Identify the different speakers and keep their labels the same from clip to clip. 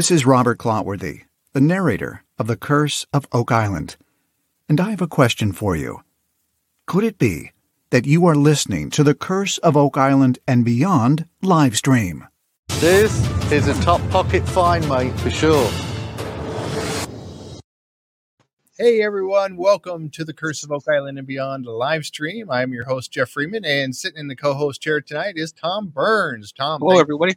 Speaker 1: This is Robert Clotworthy, the narrator of The Curse of Oak Island. And I have a question for you. Could it be that you are listening to The Curse of Oak Island and Beyond live stream?
Speaker 2: This is a top pocket find, mate, for sure.
Speaker 3: Hey everyone, welcome to the Curse of Oak Island and Beyond live stream. I'm your host Jeff Freeman, and sitting in the co-host chair tonight is Tom Burns. Tom,
Speaker 4: hello everybody.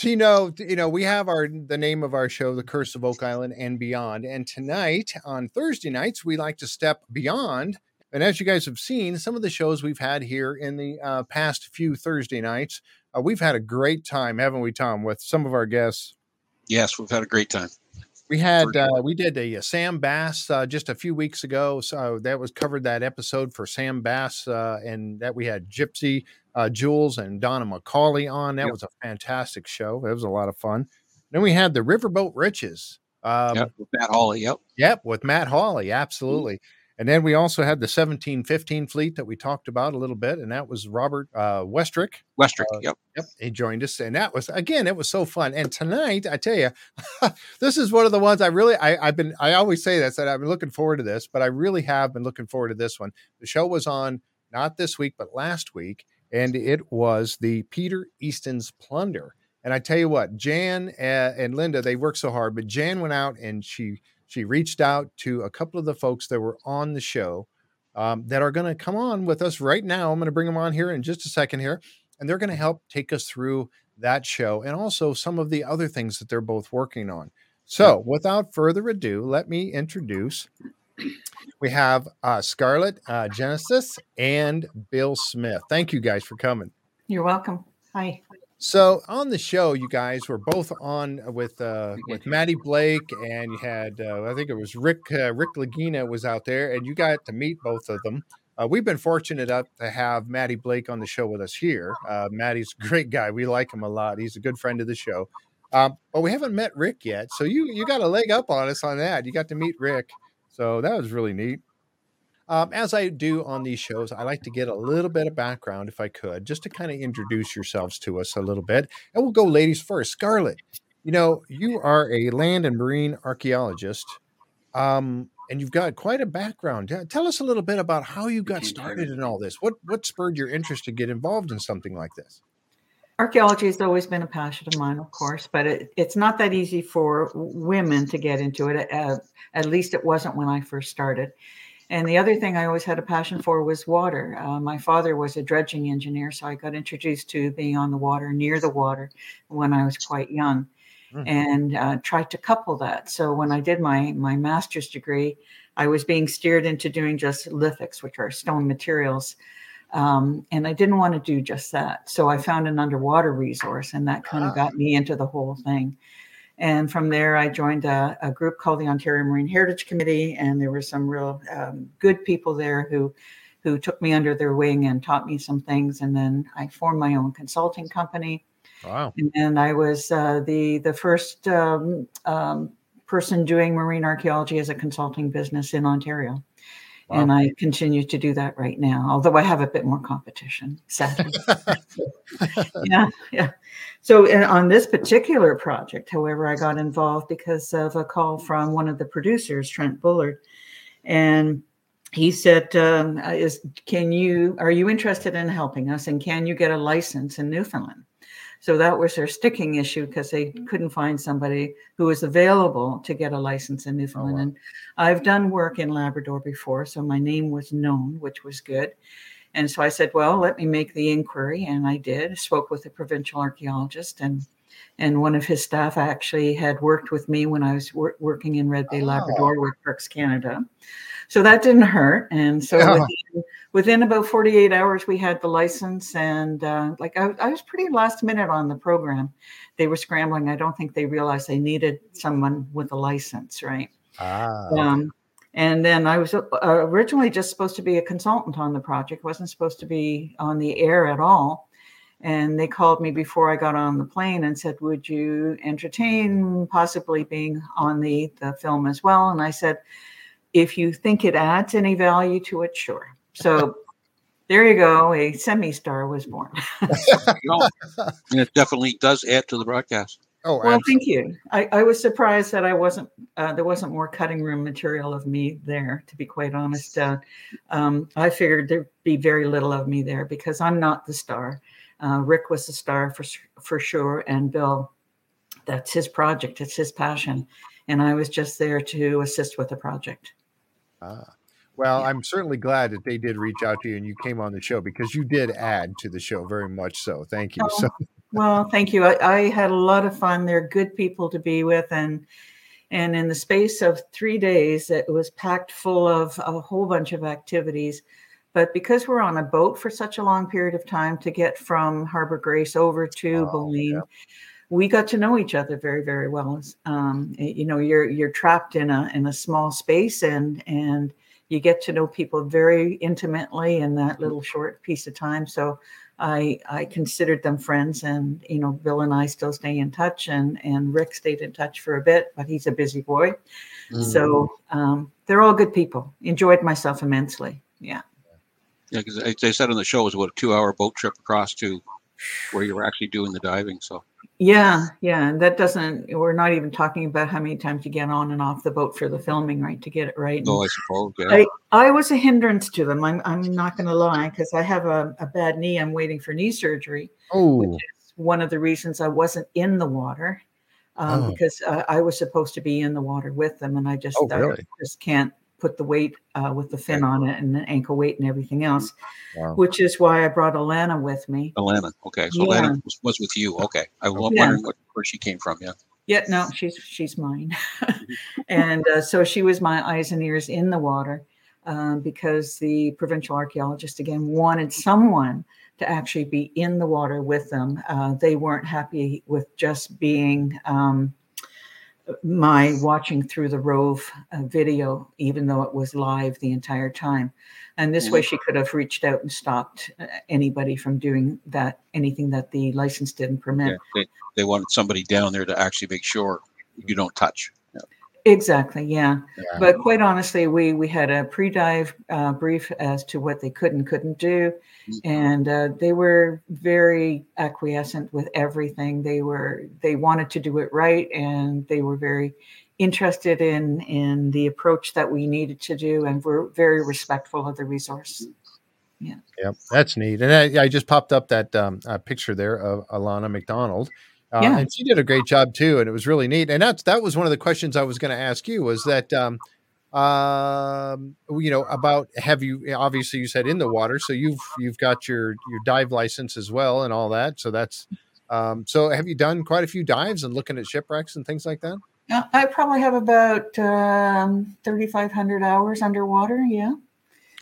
Speaker 3: So you know, you know, we have our the name of our show, The Curse of Oak Island and Beyond, and tonight on Thursday nights we like to step beyond. And as you guys have seen, some of the shows we've had here in the uh, past few Thursday nights, uh, we've had a great time, haven't we, Tom? With some of our guests.
Speaker 4: Yes, we've had a great time.
Speaker 3: We had uh, we did a, a Sam Bass uh, just a few weeks ago, so that was covered that episode for Sam Bass, uh, and that we had Gypsy uh, Jules and Donna McCauley on. That yep. was a fantastic show. It was a lot of fun. Then we had the Riverboat Riches.
Speaker 4: Um, yep, with Matt Hawley. Yep.
Speaker 3: Yep, with Matt Hawley. Absolutely. Mm-hmm. And then we also had the 1715 fleet that we talked about a little bit, and that was Robert uh, Westrick.
Speaker 4: Westrick,
Speaker 3: uh,
Speaker 4: yep.
Speaker 3: Yep. He joined us, and that was again, it was so fun. And tonight, I tell you, this is one of the ones I really, I, have been, I always say this that I've been looking forward to this, but I really have been looking forward to this one. The show was on not this week, but last week, and it was the Peter Easton's Plunder. And I tell you what, Jan uh, and Linda, they worked so hard, but Jan went out and she she reached out to a couple of the folks that were on the show um, that are going to come on with us right now. I'm going to bring them on here in just a second here, and they're going to help take us through that show and also some of the other things that they're both working on. So, without further ado, let me introduce. We have uh, Scarlett uh, Janusas and Bill Smith. Thank you guys for coming.
Speaker 5: You're welcome. Hi.
Speaker 3: So on the show, you guys were both on with uh, with Matty Blake, and you had uh, I think it was Rick uh, Rick Lagina was out there, and you got to meet both of them. Uh, we've been fortunate enough to have Matty Blake on the show with us here. Uh, Matty's a great guy; we like him a lot. He's a good friend of the show. Um, but we haven't met Rick yet, so you you got a leg up on us on that. You got to meet Rick, so that was really neat. Um, as I do on these shows, I like to get a little bit of background, if I could, just to kind of introduce yourselves to us a little bit. And we'll go ladies first. Scarlett, you know, you are a land and marine archaeologist, um, and you've got quite a background. Tell us a little bit about how you got started in all this. What what spurred your interest to get involved in something like this?
Speaker 5: Archaeology has always been a passion of mine, of course, but it, it's not that easy for women to get into it. Uh, at least it wasn't when I first started. And the other thing I always had a passion for was water. Uh, my father was a dredging engineer, so I got introduced to being on the water, near the water, when I was quite young, mm. and uh, tried to couple that. So when I did my my master's degree, I was being steered into doing just lithics, which are stone materials. Um, and I didn't want to do just that. So I found an underwater resource, and that kind of got me into the whole thing. And from there, I joined a, a, group called the Ontario Marine Heritage Committee, and there were some real um, good people there who who took me under their wing and taught me some things. And then I formed my own consulting company.
Speaker 3: Wow!
Speaker 5: And I was uh, the the first um, um, person doing marine archaeology as a consulting business in Ontario. Wow. And I continue to do that right now, although I have a bit more competition, sadly. yeah, yeah. So on this particular project, however, I got involved because of a call from one of the producers, Trent Bullard, and he said, um, "Is can you are you interested in helping us, and can you get a license in Newfoundland?" So that was their sticking issue because they mm. couldn't find somebody who was available to get a license in oh, Newfoundland. Oh, wow. And I've done work in Labrador before, so my name was known, which was good. And so I said, well, let me make the inquiry. And I did, spoke with the provincial archaeologist and and one of his staff actually had worked with me when I was wor- working in Red Bay, oh. Labrador with Parks Canada. So that didn't hurt. And so within, within, about 48 hours, we had the license. And uh, like I, I, was pretty last minute on the program. They were scrambling. I don't think they realized they needed someone with a license, right?
Speaker 3: Ah.
Speaker 5: Um, and then I was uh, originally just supposed to be a consultant on the project, wasn't supposed to be on the air at all. And they called me before I got on the plane and said, Would you entertain possibly being on the, the film as well? And I said, if you think it adds any value to it, sure. So there you go. A semi star was born.
Speaker 4: and it definitely does add to the broadcast.
Speaker 3: Oh,
Speaker 5: Well,
Speaker 3: absolutely.
Speaker 5: thank you. I, I was surprised that I wasn't uh, there wasn't more cutting room material of me there. To be quite honest, uh, um, I figured there'd be very little of me there because I'm not the star. Uh, Rick was the star for for sure, and Bill, that's his project. It's his passion, and I was just there to assist with the project.
Speaker 3: Ah. Well,
Speaker 5: Yeah.
Speaker 3: I'm certainly glad that they did reach out to you and you came on the show because you did add to the show very much so. Thank you.
Speaker 5: Oh,
Speaker 3: So
Speaker 5: Well, thank you. I, I had a lot of fun. They're good people to be with, and and in the space of three days, it was packed full of a whole bunch of activities. But because we're on a boat for such a long period of time to get from Harbor Grace over to
Speaker 3: Oh,
Speaker 5: Boline,
Speaker 3: yeah.
Speaker 5: We got to know each other very, very well. Um, you know, you're you're trapped in a in a small space, and and you get to know people very intimately in that little short piece of time. So I I considered them friends, and you know, Bill and I still stay in touch, and and Rick stayed in touch for a bit, but he's a busy boy. So um, they're all good people. Enjoyed myself immensely. Yeah.
Speaker 4: Yeah, because they said on the show it was about a two-hour boat trip across to where you were actually doing the diving. So
Speaker 5: Yeah, yeah, and that doesn't. We're not even talking about how many times you get on and off the boat for the filming, right? To get it right.
Speaker 4: no,
Speaker 5: And
Speaker 4: I suppose. Yeah.
Speaker 5: I, I was a hindrance to them. I'm, I'm not going to lie because I have a, a bad knee. I'm waiting for knee surgery.
Speaker 3: oh
Speaker 5: It's one of the reasons I wasn't in the water um,
Speaker 3: Oh.
Speaker 5: because uh, I was supposed to be in the water with them, and I just,
Speaker 3: Oh,
Speaker 5: I
Speaker 3: really?
Speaker 5: just can't put the weight uh, with the fin on it and the ankle weight and everything else.
Speaker 3: wow.
Speaker 5: Which is why I brought Alana with me.
Speaker 4: Alana. Okay, so
Speaker 5: Yeah.
Speaker 4: Alana was, was with you. Okay, I was
Speaker 5: Yeah.
Speaker 4: wondering what, where she came from. Yeah.
Speaker 5: Yeah, no, she's she's mine, and uh, so she was my eyes and ears in the water um, because the provincial archaeologist again wanted someone to actually be in the water with them. Uh, they weren't happy with just being um, my watching through the Rove uh, video, even though it was live the entire time. And this way, she could have reached out and stopped uh, anybody from doing that, anything that the license didn't permit.
Speaker 4: yeah. They, they wanted somebody down there to actually make sure you don't touch.
Speaker 5: Exactly, yeah.
Speaker 3: Yeah.
Speaker 5: But quite honestly, we we had a pre-dive uh, brief as to what they could and couldn't do, and uh, they were very acquiescent with everything. They were they wanted to do it right, and they were very interested in in the approach that we needed to do, and were very respectful of the resource. Yeah.
Speaker 3: Yep, that's neat. And I, I just popped up that um, uh, picture there of Alana McDonald. Uh,
Speaker 5: Yeah.
Speaker 3: and she did a great job too, and it was really neat. And that's that was one of the questions I was going to ask you was that, um, um, you know, about have you obviously you said in the water, so you've you've got your your dive license as well and all that. So that's um, so have you done quite a few dives and looking at shipwrecks and things like that?
Speaker 5: Uh, I probably have about um, thirty five hundred hours underwater. Yeah.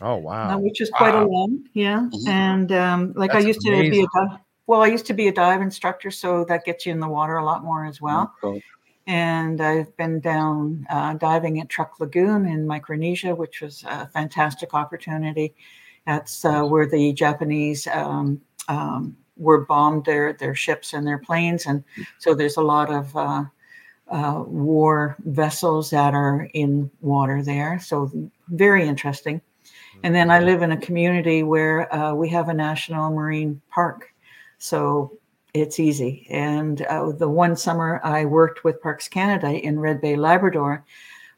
Speaker 3: Oh
Speaker 5: uh,
Speaker 3: wow,
Speaker 5: which is quite
Speaker 3: Wow.
Speaker 5: a long, yeah.
Speaker 4: Mhm.
Speaker 5: And um, like I
Speaker 3: That's
Speaker 5: used to be a dive, well, I used to be a dive instructor, so that gets you in the water a lot more as well.
Speaker 4: So,
Speaker 5: And I've been down uh, diving at Truk Lagoon in Micronesia, which was a fantastic opportunity. That's uh, where the Japanese um, um, were bombed their their ships and their planes, and so there's a lot of uh, uh, war vessels that are in water there. So very interesting. And then I live in a community where uh, we have a national marine park, so it's easy. And uh, the one summer I worked with Parks Canada in Red Bay, Labrador,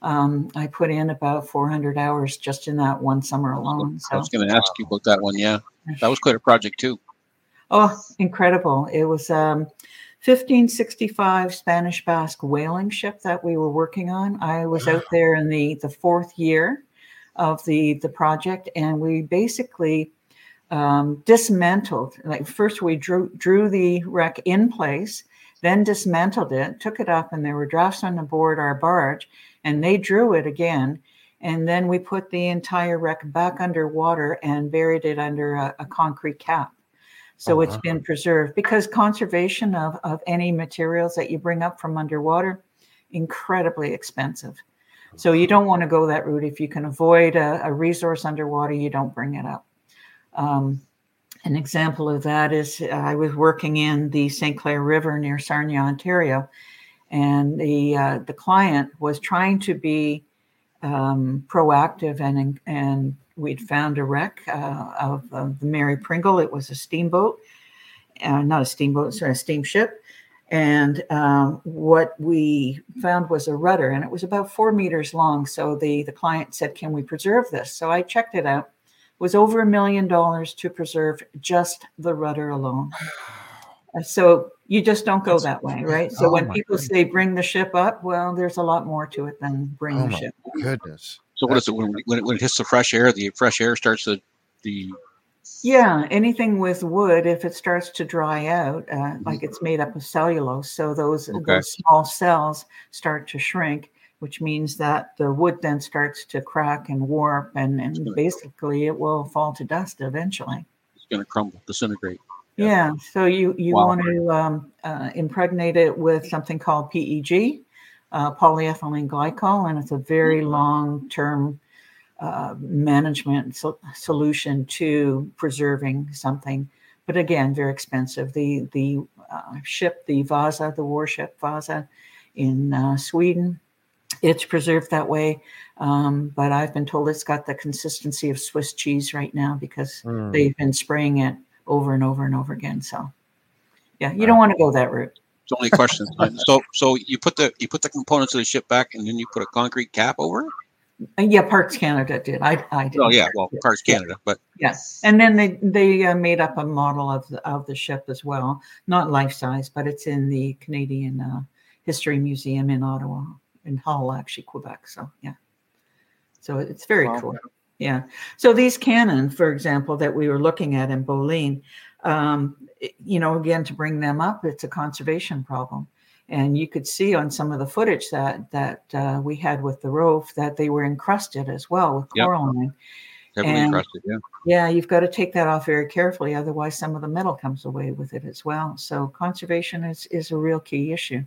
Speaker 5: um, I put in about 400 hours just in that one summer alone. So.
Speaker 4: I was going to ask you about that one. Yeah, that was quite a project too.
Speaker 5: oh, incredible! It was um, 1565 Spanish Basque whaling ship that we were working on. I was out there in the the fourth year of the the project, and we basically um, dismantled. Like first, we drew drew the wreck in place, then dismantled it, took it up, and there were drafts on the board our barge, and they drew it again. And then we put the entire wreck back underwater and buried it under a, a concrete cap. So
Speaker 3: Oh,
Speaker 5: it's been preserved because conservation of, of any materials that you bring up from underwater, incredibly expensive. So you don't want to go that route. If you can avoid a, a resource underwater, you don't bring it up. Um, an example of that is uh, I was working in the St. Clair River near Sarnia, Ontario, and the uh, the client was trying to be um, proactive and and we'd found a wreck uh, of, of the Mary Pringle. It was a steamboat, uh, not a steamboat, sorry, a steamship. And um, what we found was a rudder, and it was about four meters long. So the, the client said, Can we preserve this? So I checked it out. It was over a million dollars to preserve just the rudder alone. So you just don't go that way, right? So
Speaker 3: Oh
Speaker 5: when people
Speaker 3: goodness.
Speaker 5: say bring the ship up, well, there's a lot more to it than bring
Speaker 3: Oh
Speaker 5: the
Speaker 3: my
Speaker 5: ship.
Speaker 3: goodness.
Speaker 4: So what is it when, when it when it hits the fresh air? The fresh air starts to the
Speaker 5: Yeah, anything with wood, if it starts to dry out, uh, like it's made up of cellulose, so those
Speaker 4: Okay.
Speaker 5: those small cells start to shrink, which means that the wood then starts to crack and warp, and and basically it will fall to dust eventually.
Speaker 4: it's going to crumble, disintegrate. Yeah.
Speaker 5: Yeah, so you you
Speaker 4: Wow.
Speaker 5: want to um, uh, impregnate it with something called PEG, uh, polyethylene glycol, and it's a very long term uh, management so- solution to preserving something. But again, very expensive. The the uh, ship, the Vasa, the warship Vasa, in uh, Sweden, it's preserved that way. Um, but I've been told it's got the consistency of Swiss cheese right now because
Speaker 3: Mm.
Speaker 5: they've been spraying it over and over and over again. So, yeah, you don't want to go that route.
Speaker 4: It's only a question. so so you put the you put the components of the ship back, and then you put a concrete cap over it.
Speaker 5: Uh, yeah, Parks Canada did. I, I did.
Speaker 4: Oh yeah, well, Parks Canada, but
Speaker 5: Yes, and then they they uh, made up a model of the, of the ship as well, not life size, but it's in the Canadian uh, History Museum in Ottawa, in Hull, actually Quebec. So yeah, so it's very
Speaker 3: Wow.
Speaker 5: cool. Yeah. So these cannon, for example, that we were looking at in Boline, um, you know, again to bring them up, it's a conservation problem. And you could see on some of the footage that that uh, we had with the Rove that they were encrusted as well with
Speaker 4: Yep.
Speaker 5: coralline.
Speaker 4: heavily
Speaker 5: And-
Speaker 4: encrusted. Yeah.
Speaker 5: Yeah, you've got to take that off very carefully, otherwise some of the metal comes away with it as well. So conservation is is a real key issue.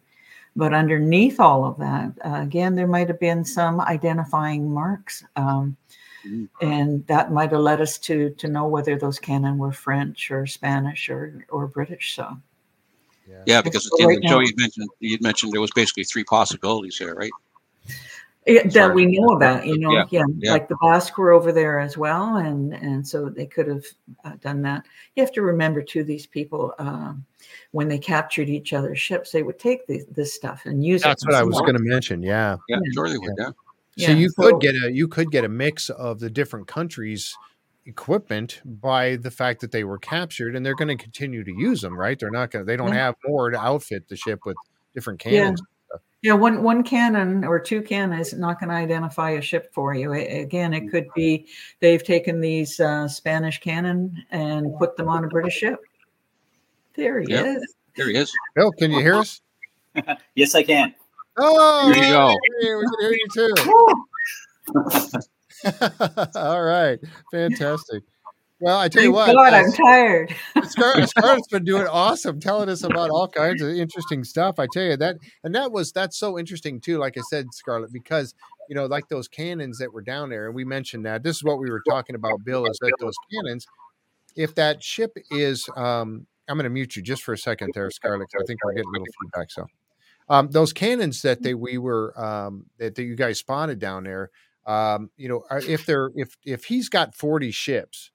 Speaker 5: But underneath all of that, uh, again, there might have been some identifying marks, um,
Speaker 4: Mhm.
Speaker 5: and that might have led us to to know whether those cannon were French or Spanish or or British. So
Speaker 4: Yeah, because
Speaker 5: So right
Speaker 4: the show you mentioned you mentioned there was basically three possibilities there, right?
Speaker 5: Yeah, that
Speaker 4: Sorry.
Speaker 5: we know about, you know,
Speaker 4: Yeah,
Speaker 5: yeah,
Speaker 4: yeah.
Speaker 5: like the Basque were over there as well, and and so they could have uh, done that. You have to remember too, these people um, when they captured each other's ships, they would take this, this stuff and use
Speaker 3: That's
Speaker 5: it.
Speaker 3: That's what I was going to mention. Yeah.
Speaker 4: Yeah,
Speaker 5: Yeah.
Speaker 4: sure they would. Yeah.
Speaker 3: So
Speaker 5: Yeah,
Speaker 3: you
Speaker 5: so-
Speaker 3: could get a you could get a mix of the different countries' equipment by the fact that they were captured, and they're going to continue to use them, right? They're not going to. They don't
Speaker 5: Yeah.
Speaker 3: have more to outfit the ship with different cannons.
Speaker 5: Yeah, yeah one one cannon or two cannons is not going to identify a ship for you. A- Again, it could be they've taken these uh, Spanish cannon and put them on a British ship. There he
Speaker 4: Yeah.
Speaker 5: is.
Speaker 4: There he is.
Speaker 3: Bill, can you hear us?
Speaker 6: Yes, I can.
Speaker 3: Oh,
Speaker 4: There you go.
Speaker 3: hey, we can hear you too. All right, fantastic. Well, I tell you what,
Speaker 5: God, I'm tired.
Speaker 3: Scar- Scarlett's been doing awesome, telling us about all kinds of interesting stuff. I tell you that, and that was that's so interesting too. Like I said, Scarlett, because you know, like those cannons that were down there, and we mentioned that. This is what we were talking about, Bill. Is that those cannons? If that ship is, um, I'm going to mute you just for a second there, Scarlett. I think we're getting a little feedback. So, um, those cannons that they we were um, that, that you guys spotted down there, um, you know, if they're if if he's got 40 ships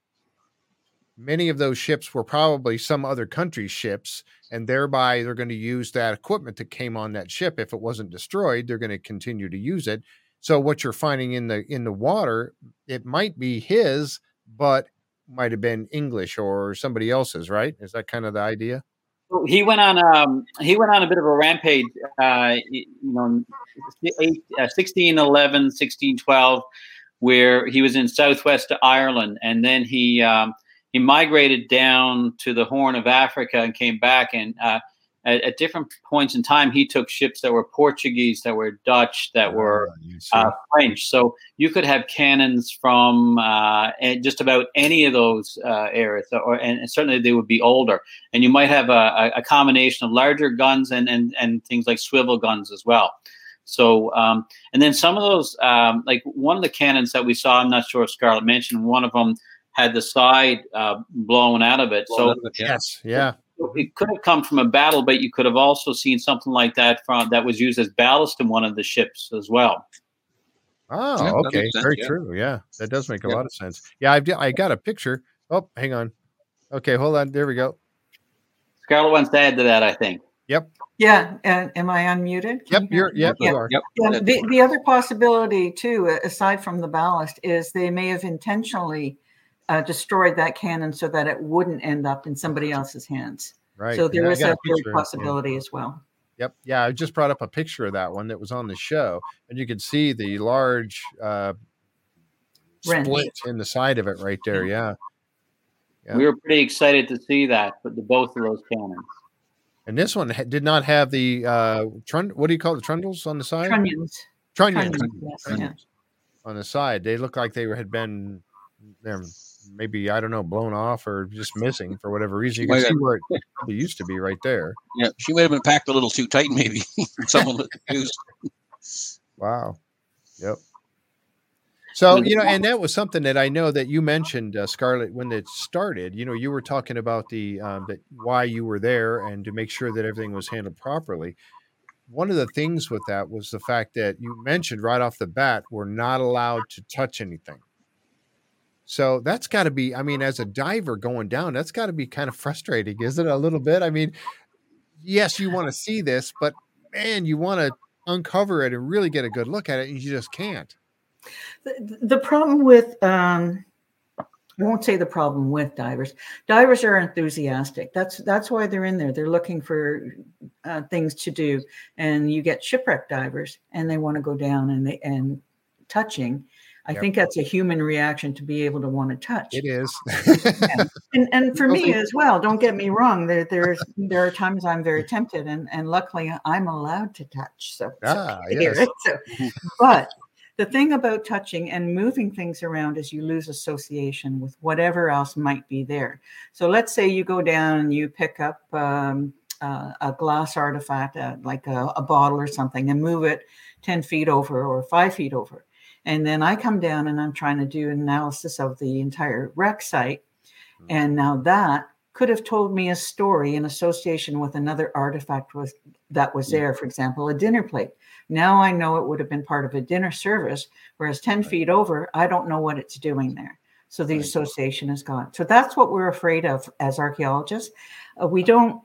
Speaker 3: many of those ships were probably some other country's ships and thereby they're going to use that equipment that came on that ship if it wasn't destroyed they're going to continue to use it so what you're finding in the in the water it might be his but might have been english or somebody else's right? Is that kind of the idea?
Speaker 6: He went on um he went on a bit of a rampage uh you know uh, 16 11 16 12 where he was in southwest Ireland and then he um he migrated down to the Horn of Africa and came back and uh at, at different points in time he took ships that were Portuguese that were Dutch that were
Speaker 3: Ah, you
Speaker 6: uh, French. So you could have cannons from uh, just about any of those uh, eras, or and certainly they would be older. And you might have a, a- a combination of larger guns and and and things like swivel guns as well. So um, and then some of those, um, like one of the cannons that we saw, I'm not sure if Scarlett mentioned, one of them had the side uh, blown out of it. So
Speaker 4: yeah.
Speaker 3: yes yeah
Speaker 6: it could have come from a battle, but you could have also seen something like that from that was used as ballast in one of the ships as well.
Speaker 3: oh
Speaker 4: Yeah,
Speaker 3: okay
Speaker 4: makes sense,
Speaker 3: very
Speaker 4: yeah.
Speaker 3: true yeah that does make a
Speaker 4: Yeah.
Speaker 3: lot of sense yeah i've i got a picture oh hang on okay hold on there we go
Speaker 6: Scarlett wants to add to that, I think.
Speaker 3: Yep.
Speaker 5: Yeah. And am I unmuted? Can
Speaker 3: Yep.
Speaker 5: you hear
Speaker 3: You're yep.
Speaker 5: Yeah.
Speaker 3: You are.
Speaker 4: Yep.
Speaker 5: Yeah, the, the other possibility too, aside from the ballast, is they may have intentionally uh, destroyed that cannon so that it wouldn't end up in somebody else's hands.
Speaker 3: Right.
Speaker 5: So there
Speaker 3: Yeah,
Speaker 5: is
Speaker 3: got
Speaker 5: a
Speaker 3: picture.
Speaker 5: third possibility as well.
Speaker 3: Yep. Yeah, I just brought up a picture of that one that was on the show, and you can see the large uh,
Speaker 5: Wrench.
Speaker 3: split in the side of it right there. Yeah. Yeah.
Speaker 6: We were pretty excited to see that, but the both of those cannons.
Speaker 3: And this one ha- did not have the uh, trund. What do you call the trundles on the side?
Speaker 5: Trunnions.
Speaker 3: Trunnions
Speaker 5: Trunnions, yes, yeah.
Speaker 3: On the side. They look like they had been, they're maybe I don't know, blown off or just missing for whatever reason. You can see where it probably used to be right there.
Speaker 4: Yeah, she might have been packed a little too tight, maybe. Someone confused.
Speaker 3: Wow. Yep. So you know, and that was something that I know that you mentioned, uh, Scarlett, when it started. You know, you were talking about the um, that why you were there and to make sure that everything was handled properly. One of the things with that was the fact that you mentioned right off the bat we're not allowed to touch anything. So that's got to be, I mean, as a diver going down, that's got to be kind of frustrating, isn't it? A little bit. I mean, yes, you want to see this, but man, you want to uncover it and really get a good look at it, and you just can't.
Speaker 5: The, the problem with um, I won't say the problem with divers. Divers are enthusiastic. That's that's why they're in there. They're looking for uh, things to do, and you get shipwreck divers, and they want to go down and they and touching. I
Speaker 3: Yep.
Speaker 5: think that's a human reaction to be able to want to touch.
Speaker 3: It is.
Speaker 5: And and for me as well. Don't get me wrong. There there's there are times I'm very tempted, and and luckily I'm allowed to touch. So,
Speaker 3: Ah,
Speaker 5: here.
Speaker 3: yes.
Speaker 5: So, but the thing about touching and moving things around is you lose association with whatever else might be there. So let's say you go down and you pick up um, uh, a glass artifact, uh, like a, a bottle or something, and move it 10 feet over or five feet over. And then I come down and I'm trying to do an analysis of the entire wreck site. And now that could have told me a story in association with another artifact was that was there, for example, a dinner plate. Now I know it would have been part of a dinner service, whereas 10 feet over, I don't know what it's doing there. So the
Speaker 3: Right.
Speaker 5: association is gone. So that's what we're afraid of as archaeologists. Uh, we don't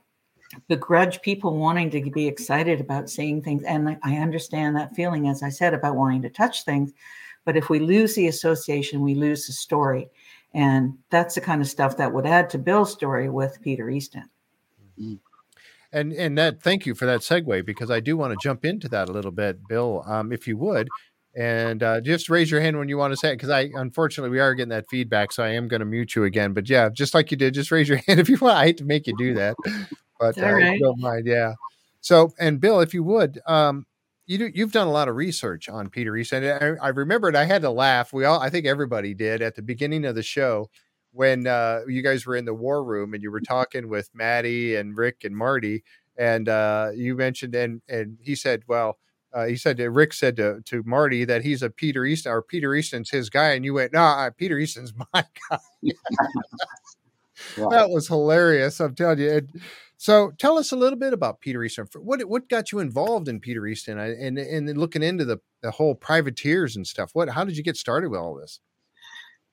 Speaker 5: begrudge people wanting to be excited about seeing things. And I- understand that feeling, as I said, about wanting to touch things. But if we lose the association, we lose the story. And that's the kind of stuff that would add to Bill's story with Peter Easton.
Speaker 3: And and that thank you for that segue because I do want to jump into that a little bit, Bill, um, if you would, and uh, just raise your hand when you want to say it because I unfortunately we are getting that feedback, so I am going to mute you again. But yeah, just like you did, just raise your hand if you want. I hate to make you do that, but uh,
Speaker 5: right.
Speaker 3: don't mind, yeah. So and Bill, if you would, um, you do, you've done a lot of research on Peter Easton. I, I remembered I had to laugh. We all, I think everybody did at the beginning of the show when uh, you guys were in the war room and you were talking with Matty and Rick and Marty, and uh, you mentioned and and he said, well, uh, he said to, Rick said to, to Marty that he's a Peter Easton or Peter Easton's his guy, and you went, no, nah, Peter Easton's my guy.
Speaker 6: Right.
Speaker 3: That was hilarious. I'm telling you. So, tell us a little bit about Peter Easton. What what got you involved in Peter Easton uh, and and looking into the the whole privateers and stuff? What how did you get started with all this?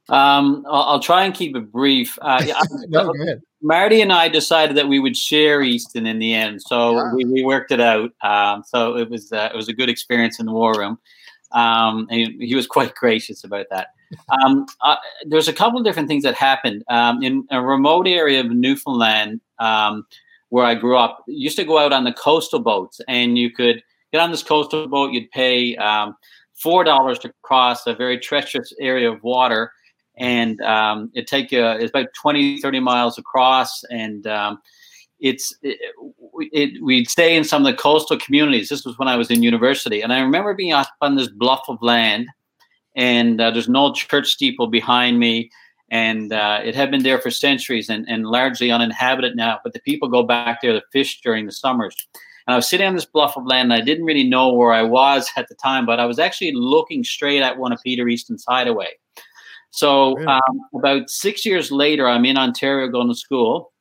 Speaker 6: Um, I'll, I'll try and keep it brief. Uh, yeah,
Speaker 3: No, go ahead.
Speaker 6: Marty and I decided that we would share Easton in the end, so
Speaker 3: Ah.
Speaker 6: we, we worked it out. Um, so it was uh, it was a good experience in the war room. Um, and he was quite gracious about that. Um, uh, there's a couple of different things that happened um, in a remote area of Newfoundland um, where I grew up. Used to go out on the coastal boats, and you could get on this coastal boat. You'd pay um, four dollars to cross a very treacherous area of water and um, it take you it's about 20 30 miles across and um, it's it, it, we'd stay in some of the coastal communities this was when i was in university and i remember being up on this bluff of land and uh, there's an old church steeple behind me and uh, it had been there for centuries and, and largely uninhabited now but the people go back there to fish during the summers. And i was sitting on this bluff of land and i didn't really know where i was at the time but i was actually looking straight at one of peter easton's hideaway. So um, about six years later, I'm in Ontario going to school,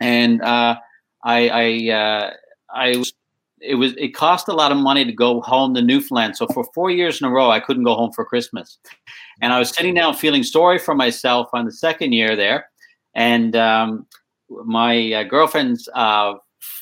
Speaker 6: and uh, I I uh, I was it was it cost a lot of money to go home to Newfoundland. So for four years in a row, I couldn't go home for Christmas, and I was sitting down feeling sorry for myself on the second year there, and um, my uh, girlfriend's uh,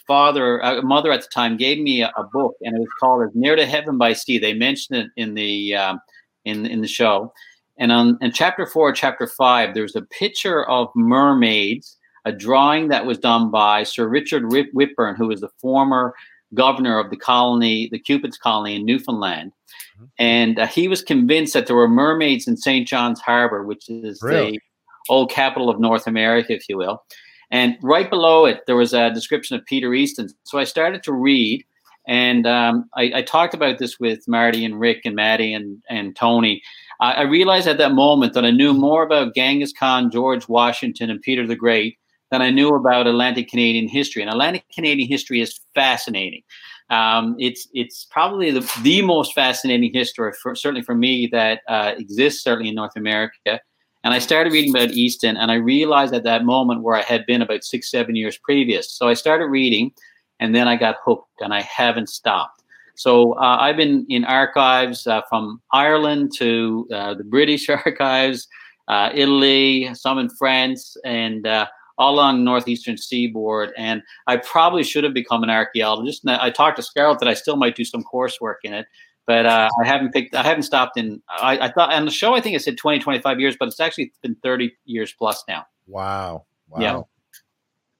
Speaker 6: father, uh, mother at the time, gave me a, a, book, and it was called "As "Near to Heaven by Sea." They mentioned it in the um, in in the show, and on in chapter four, chapter five, there's a picture of mermaids, a drawing that was done by Sir Richard Whitbourne, who was the former governor of the colony, the Cupid's colony in Newfoundland. Mm-hmm. And uh, he was convinced that there were mermaids in St. John's Harbor, which is really? the old capital of North America, if you will. And right below it, there was a description of Peter Easton. So I started to read, and um, I, I, talked about this with Marty and Rick and Matty and, and Tony. I, I realized at that moment that I knew more about Genghis Khan, George Washington, and Peter the Great than I knew about Atlantic Canadian history. And Atlantic Canadian history is fascinating. Um, it's it's probably the, the most fascinating history, for, certainly for me, that uh, exists certainly in North America. And I started reading about Easton, and I realized at that moment where I had been about six, seven years previous. So I started reading, and then I got hooked, and I haven't stopped. So uh, I've been in archives uh, from Ireland to uh, the British archives, uh, Italy, some in France, and uh, all along the northeastern seaboard. And I probably should have become an archaeologist. And I talked to Scarlett that I still might do some coursework in it, but uh, I haven't picked, I haven't stopped in, I, I, thought on the show, I think it said 20, 25 years, but it's actually been 30 years plus now.
Speaker 3: Wow. Wow. Yeah.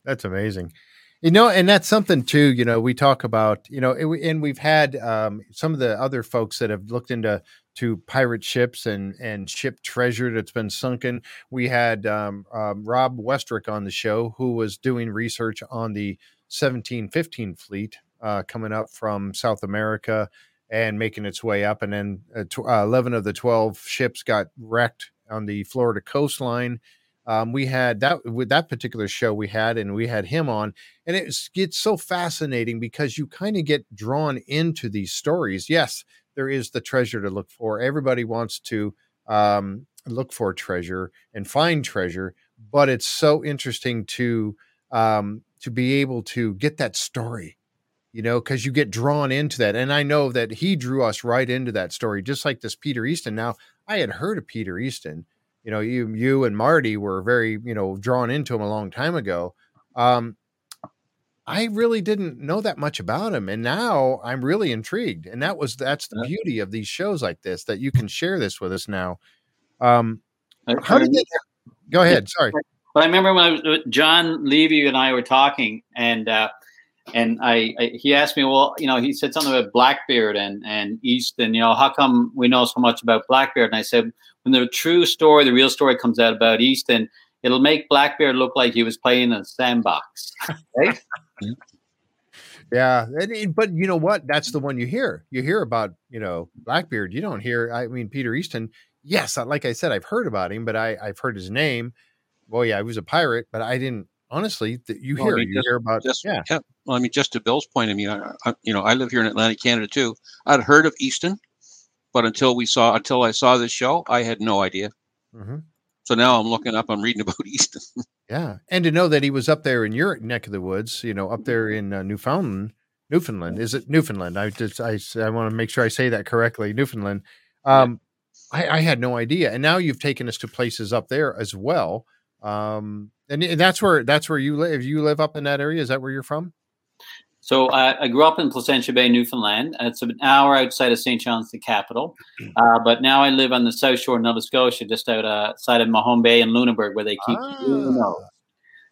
Speaker 3: That's amazing. You know, and that's something too. You know, we talk about you know, and we've had um, some of the other folks that have looked into to pirate ships and and ship treasure that's been sunken. We had um, um, Rob Westrick on the show who was doing research on the 1715 fleet uh, coming up from South America and making its way up, and then uh, tw- uh, 11 of the 12 ships got wrecked on the Florida coastline. Um, we had that with that particular show we had and we had him on. And it gets so fascinating because you kind of get drawn into these stories. Yes there is the treasure to look for. Everybody wants to um, look for treasure and find treasure but it's so interesting to um, to be able to get that story you know because you get drawn into that. And i know that he drew us right into that story just like this peter easton. Now i had heard of peter easton. You know you you and marty were very you know drawn into him a long time ago. Um i really didn't know that much about him and now i'm really intrigued and that was that's the beauty of these shows like this that you can share this with us now um how did it go ahead sorry
Speaker 6: but i remember when I was, uh, john levy and i were talking and uh and I, I, he asked me, well, you know, he said something about Blackbeard and and Easton. You know, how come we know so much about Blackbeard? And I said, when the true story, the real story comes out about Easton, it'll make Blackbeard look like he was playing in a sandbox, right?
Speaker 3: Yeah, but you know what? That's the one you hear. You hear about you know Blackbeard. You don't hear. I mean, Peter Easton. Yes, like I said, I've heard about him, but I, I've heard his name. Well, yeah, he was a pirate, but I didn't honestly. That You hear, well, I mean, you just, hear about.
Speaker 4: Just, yeah. yeah. Well, I mean, just to Bill's point, I mean, I, I, you know, I live here in Atlantic Canada too. I'd heard of Easton, but until we saw, until I saw this show, I had no idea. Mm-hmm. So now I'm looking up, I'm reading about Easton.
Speaker 3: yeah, and to know that he was up there in your neck of the woods, you know, up there in uh, Newfoundland, Newfoundland. Is it Newfoundland? I just I I want to make sure I say that correctly. Newfoundland. Um. I, I had no idea, and now you've taken us to places up there as well. Um, and, and that's where that's where you live. You live up in that area. Is that where you're from?
Speaker 6: So uh, I grew up in Placentia Bay, Newfoundland. It's an hour outside of St. John's, the capital. Uh, but now I live on the south shore of Nova Scotia, just outside of Mahone Bay and Lunenburg, where they keep ah.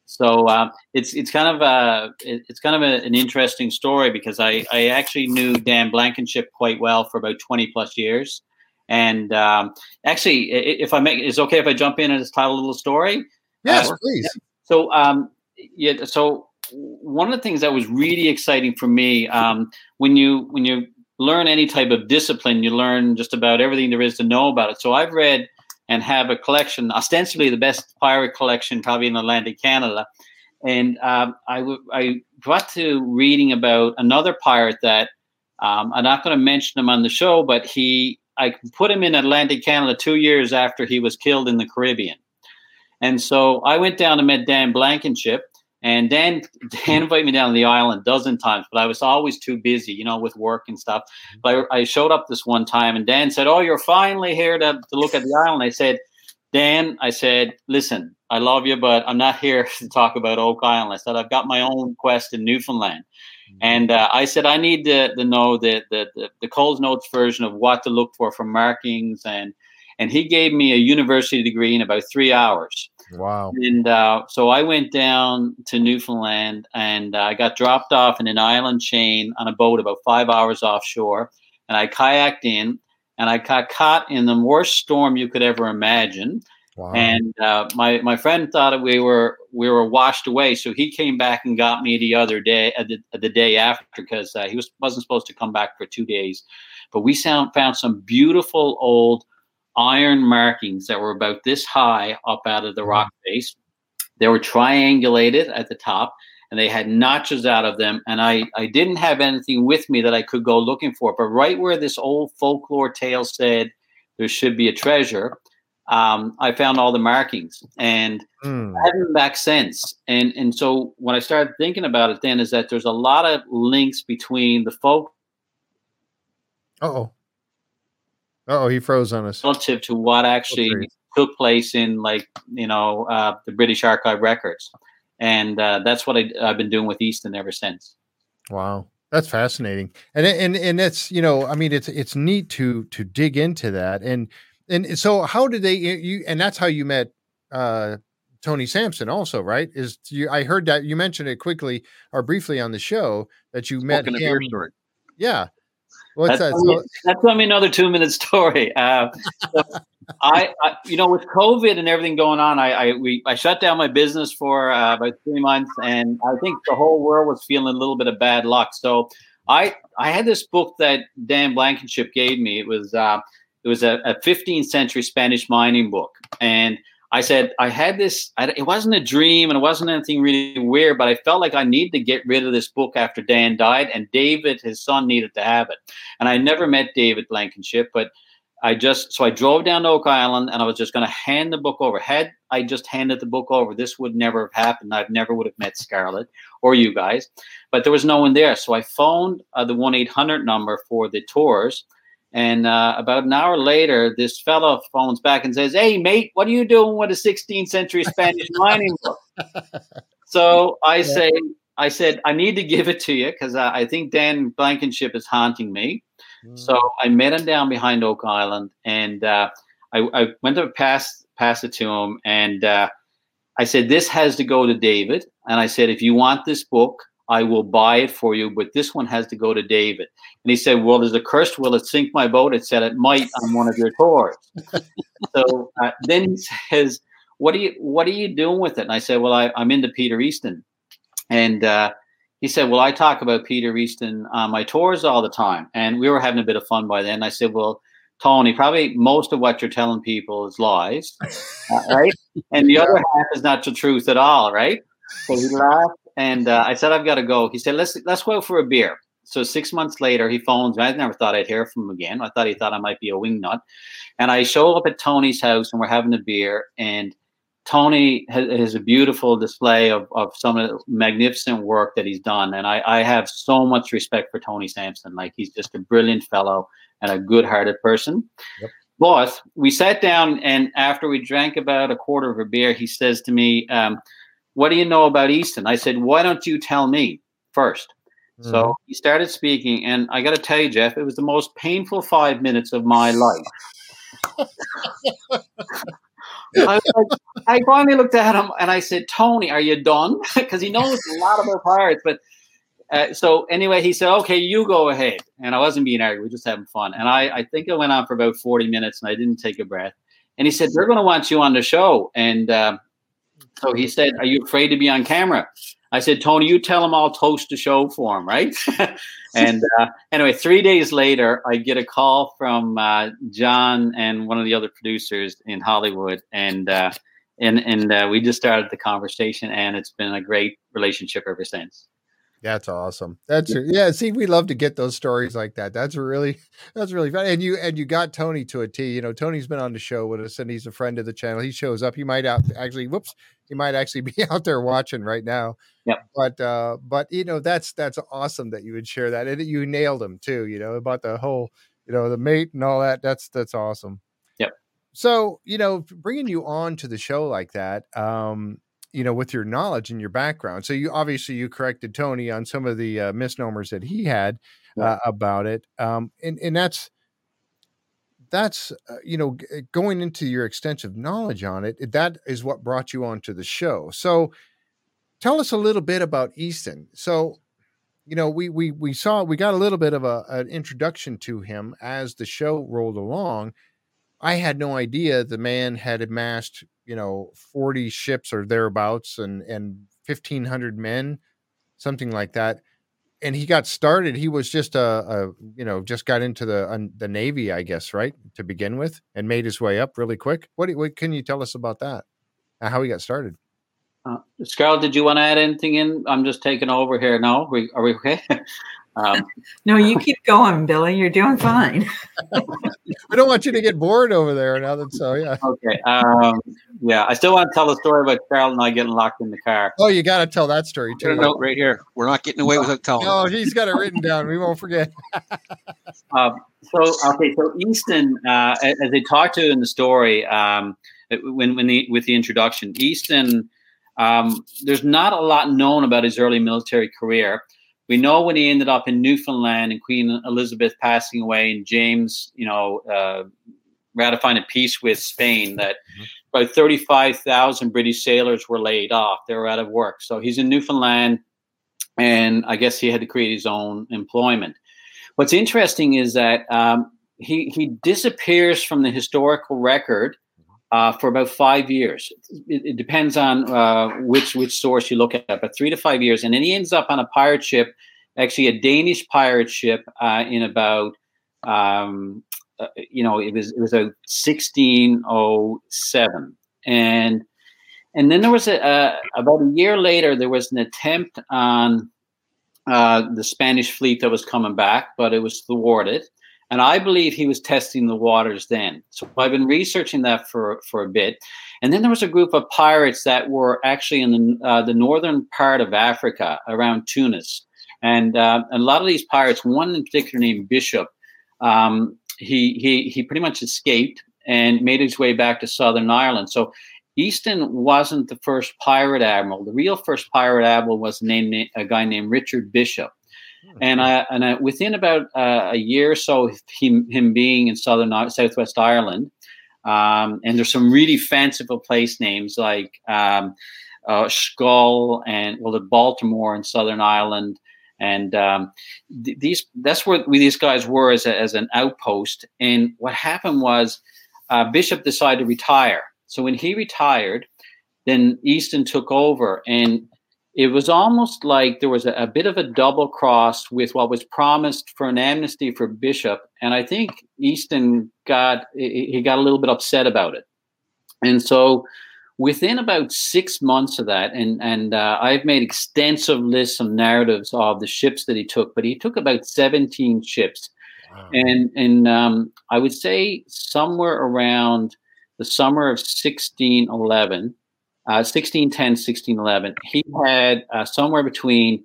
Speaker 6: So uh, it's it's kind of a it's kind of a, an interesting story because I, I actually knew Dan Blankenship quite well for about twenty plus years, and um, actually, if I make it's okay if I jump in and just tell a little story.
Speaker 3: Yes, uh, please.
Speaker 6: So um, yeah, so one of the things that was really exciting for me um, when you when you learn any type of discipline, you learn just about everything there is to know about it. So I've read and have a collection, ostensibly the best pirate collection probably in Atlantic Canada. And um, I, w- I got to reading about another pirate that um, I'm not going to mention him on the show, but he I put him in Atlantic Canada two years after he was killed in the Caribbean. And so I went down and met Dan Blankenship, and Dan Dan invited me down to the island a dozen times, but I was always too busy, you know, with work and stuff. But I, I showed up this one time, and Dan said, "Oh, you're finally here to, to look at the island." I said, Dan, I said, listen, I love you, but I'm not here to talk about Oak Island. I said, I've got my own quest in Newfoundland. Mm-hmm. And uh, I said, I need to, to know the, the, the, the Coles Notes version of what to look for for markings. And, and he gave me a university degree in about three hours.
Speaker 3: Wow.
Speaker 6: And uh, so I went down to Newfoundland and uh, I got dropped off in an island chain on a boat about five hours offshore. And I kayaked in and I got caught in the worst storm you could ever imagine. Wow. And uh, my my friend thought that we were we were washed away, so he came back and got me the other day, uh, the, the day after, because uh, he was wasn't supposed to come back for two days. But we found found some beautiful old iron markings that were about this high up out of the rock face. They were triangulated at the top and they had notches out of them. And I, I didn't have anything with me that I could go looking for. But right where this old folklore tale said there should be a treasure, um, I found all the markings and mm. I haven't back since. And and so when I started thinking about it, then is that there's a lot of links between the folk.
Speaker 3: Oh, oh, he froze on us.
Speaker 6: Relative to what actually okay. took place in like you know uh, the British Archive records, and uh, that's what I, have been doing with Easton ever since.
Speaker 3: Wow, that's fascinating, and and and it's you know I mean it's it's neat to to dig into that, and and so how did they you and that's how you met uh, Tony Sampson also, right? Is you I heard that you mentioned it quickly or briefly on the show that you
Speaker 4: Spoken
Speaker 3: met him. Yeah,
Speaker 6: What's that's that? So, that's me another two minute story. Uh, so I, I, you know, with COVID and everything going on, I, I we I shut down my business for uh, about three months, and I think the whole world was feeling a little bit of bad luck. So I I had this book that Dan Blankenship gave me. It was uh, it was a, a 15th century Spanish mining book, and I said, I had this, I, it wasn't a dream and it wasn't anything really weird, but I felt like I needed to get rid of this book after Dan died, and David, his son, needed to have it. And I never met David Blankenship, but I just, so I drove down to Oak Island and I was just going to hand the book over. Had I just handed the book over, this would never have happened. I never would have met Scarlett or you guys, but there was no one there. So I phoned uh, the 1 800 number for the tours and uh, about an hour later, this fellow phones back and says, "Hey, mate, what are you doing with a 16th century Spanish mining book?" So I yeah. say, "I said I need to give it to you because I, I, think Dan Blankenship is haunting me." Mm. So I met him down behind Oak Island, and uh, I, I, went to pass pass it to him, and uh, I said, "This has to go to David." And I said, "If you want this book." I will buy it for you, but this one has to go to David. And he said, Well, there's a cursed? Will it sink my boat? It said it might on one of your tours. so uh, then he says, What are you what are you doing with it? And I said, Well, I, am into Peter Easton. And uh, he said, Well, I talk about Peter Easton on my tours all the time. And we were having a bit of fun by then. I said, Well, Tony, probably most of what you're telling people is lies, uh, right? And the other half is not the truth at all, right? So he laughed and uh, I said, I've got to go. He said, let's let's go for a beer. So six months later, he phones me. I never thought I'd hear from him again. I thought he thought I might be a wingnut. And I show up at Tony's house and we're having a beer. And Tony has, has, a beautiful display of, of some of the magnificent work that he's done. And I, I have so much respect for Tony Sampson. Like he's just a brilliant fellow and a good hearted person. Yep. But we sat down and after we drank about a quarter of a beer, he says to me, um, what do you know about Easton? I said, why don't you tell me first? Mm-hmm. So he started speaking, and I got to tell you, Jeff, it was the most painful five minutes of my life. I, like, I, finally looked at him and I said, Tony, are you done? Because he knows a lot about pirates. But uh, so anyway, he said, okay, you go ahead. And I wasn't being angry. We are just having fun. And I, I think I went on for about 40 minutes and I didn't take a breath. And he said, they're going to want you on the show. And uh, so he said, Are you afraid to be on camera? I said, Tony, you tell him I'll toast the show for him, right? and uh, anyway, three days later, I get a call from uh, John and one of the other producers in Hollywood, and uh, and and uh, we just started the conversation, and it's been a great relationship ever since.
Speaker 3: That's awesome. That's yeah. See, we love to get those stories like that. That's really that's really fun. And you and you got Tony to a T. You know, Tony's been on the show with us, and he's a friend of the channel. He shows up. He might out actually. Whoops. He might actually be out there watching right now.
Speaker 6: Yeah.
Speaker 3: But uh, but you know, that's that's awesome that you would share that, and you nailed him too. You know about the whole, you know, the mate and all that. That's that's awesome.
Speaker 6: Yep.
Speaker 3: so you know, bringing you on to the show like that, um, you know, with your knowledge and your background. So you obviously you corrected Tony on some of the uh, misnomers that he had uh, about it, um, and and that's that's uh, you know g- going into your extensive knowledge on it. That is what brought you onto the show. So tell us a little bit about Easton. So you know we we we saw we got a little bit of a, an introduction to him as the show rolled along. I had no idea the man had amassed you know 40 ships or thereabouts and and 1500 men something like that and he got started he was just a, a you know just got into the the navy i guess right to begin with and made his way up really quick what, what can you tell us about that how he got started
Speaker 6: uh, Scarlett, did you want to add anything in? I'm just taking over here. No, we, are we okay?
Speaker 5: Um, no, you keep going, Billy. You're doing fine.
Speaker 3: I don't want you to get bored over there now that so yeah.
Speaker 6: Okay. Um, yeah, I still want to tell the story about Carol and I getting locked in the car.
Speaker 3: Oh, you got to tell that story too.
Speaker 4: note right here. We're not getting away without telling.
Speaker 3: No, he's got it written down. We won't forget.
Speaker 6: um, so okay, so Easton, uh, as they talked to in the story, um, when when the with the introduction, Easton. Um, there's not a lot known about his early military career. We know when he ended up in Newfoundland and Queen Elizabeth passing away and James, you know, uh, ratifying a peace with Spain that mm-hmm. about 35,000 British sailors were laid off. They were out of work. So he's in Newfoundland and I guess he had to create his own employment. What's interesting is that um, he, he disappears from the historical record uh, for about five years. It, it depends on uh, which which source you look at, but three to five years, and then he ends up on a pirate ship, actually a Danish pirate ship, uh, in about um, uh, you know it was it was a 1607, and and then there was a, a, about a year later there was an attempt on uh, the Spanish fleet that was coming back, but it was thwarted. And I believe he was testing the waters then. So I've been researching that for, for a bit. And then there was a group of pirates that were actually in the, uh, the northern part of Africa around Tunis. And uh, a lot of these pirates, one in particular named Bishop, um, he, he, he pretty much escaped and made his way back to Southern Ireland. So Easton wasn't the first pirate admiral. The real first pirate admiral was named a guy named Richard Bishop. And I, and I, within about uh, a year or so, him, him being in southern southwest Ireland, um, and there's some really fanciful place names like um, uh, Schull and well, the Baltimore in Southern Ireland, and um, th- these that's where we, these guys were as, a, as an outpost. And what happened was uh, Bishop decided to retire. So when he retired, then Easton took over, and it was almost like there was a, a, bit of a double cross with what was promised for an amnesty for Bishop, and I think Easton got he got a little bit upset about it, and so within about six months of that, and and uh, I've made extensive lists of narratives of the ships that he took, but he took about seventeen ships, wow. and and um, I would say somewhere around the summer of sixteen eleven 1610, uh, 1611, he had uh, somewhere between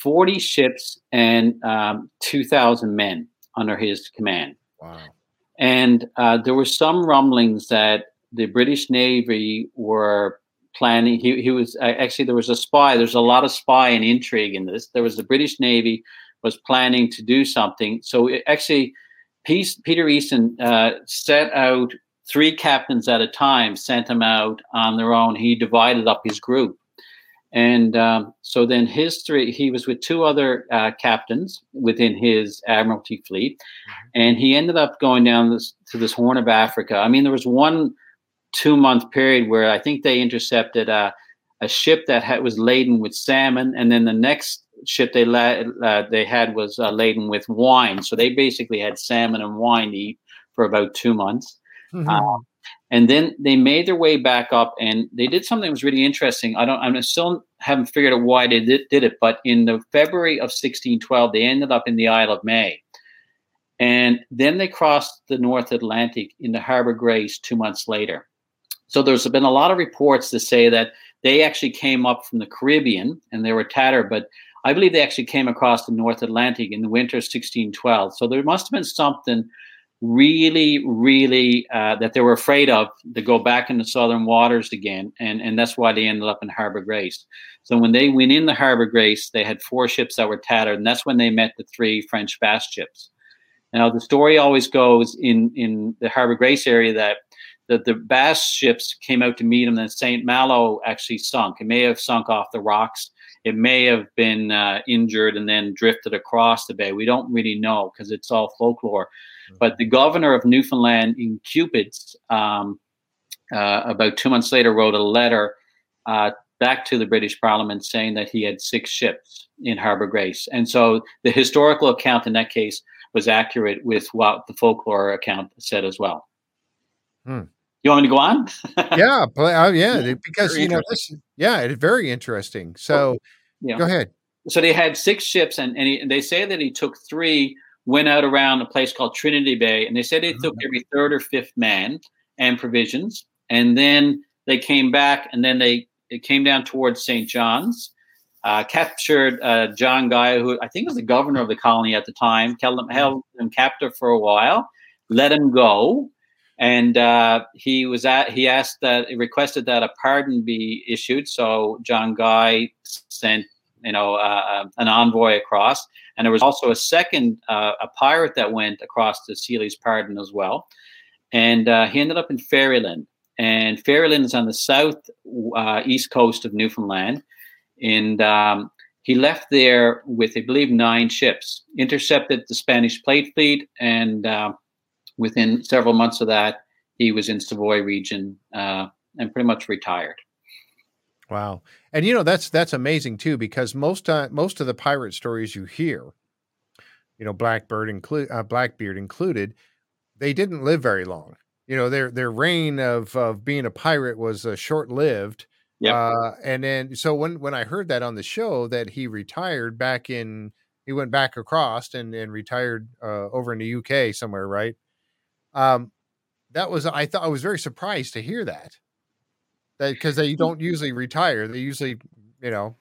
Speaker 6: 40 ships and um, 2,000 men under his command. Wow. And uh, there were some rumblings that the British Navy were planning. He, he was actually, there was a spy. There's a lot of spy and intrigue in this. There was the British Navy was planning to do something. So it, actually, Peter Easton uh, set out three captains at a time sent him out on their own. He divided up his group. And um, so then his three, he was with two other uh, captains within his Admiralty fleet. Mm-hmm. And he ended up going down this, to this Horn of Africa. I mean, there was one two month period where I think they intercepted a, a ship that had, was laden with salmon. And then the next ship they, la- uh, they had was uh, laden with wine. So they basically had salmon and wine to eat for about two months. Mm-hmm. Um, and then they made their way back up, and they did something that was really interesting. I don't, I still haven't figured out why they did, did it, but in the February of 1612, they ended up in the Isle of May, and then they crossed the North Atlantic into Harbor Grace two months later. So there's been a lot of reports to say that they actually came up from the Caribbean and they were tattered, but I believe they actually came across the North Atlantic in the winter of 1612. So there must have been something really, really uh, that they were afraid of to go back into southern waters again, and and that's why they ended up in Harbor Grace. So when they went in the Harbor Grace, they had four ships that were tattered, and that's when they met the three French fast ships. Now the story always goes in in the Harbor Grace area that that the Basque ships came out to meet them, and St. Malo actually sunk. It may have sunk off the rocks. It may have been uh, injured and then drifted across the bay. We don't really know because it's all folklore. Mm-hmm. But the governor of Newfoundland in Cupid's, um, uh, about two months later, wrote a letter uh, back to the British Parliament saying that he had six ships in Harbor Grace. And so the historical account in that case was accurate with what the folklore account said as well. Hmm. You want me to go on?
Speaker 3: yeah, but, uh, yeah, because you know, this, yeah, it's very interesting. So, yeah. go ahead.
Speaker 6: So they had six ships, and and, he, and, they say that he took three, went out around a place called Trinity Bay, and they said they mm-hmm. took every third or fifth man and provisions, and then they came back, and then they it came down towards St. John's, uh, captured uh, John Guy, who I think was the governor of the colony at the time, held him, held him captive for a while, let him go, and uh, he was at he asked that he requested that a pardon be issued. So John Guy sent you know uh, uh, an envoy across, and there was also a second uh, a pirate that went across to Sealy's pardon as well, and uh, he ended up in Ferryland. And Ferryland is on the south uh, east coast of Newfoundland, and um, he left there with, I believe, nine ships, intercepted the Spanish Plate Fleet, and within several months of that, he was in Savoy region uh, and pretty much retired.
Speaker 3: Wow, and you know that's that's amazing too because most uh, most of the pirate stories you hear, you know, Blackbird include uh, Blackbeard included, they didn't live very long. You know, their their reign of of being a pirate was uh, short lived. Yeah, uh, and then so when when I heard that on the show that he retired back in he went back across and and retired uh, over in the UK somewhere, right? Um, that was I thought I was very surprised to hear that. That because they don't usually retire, they usually you know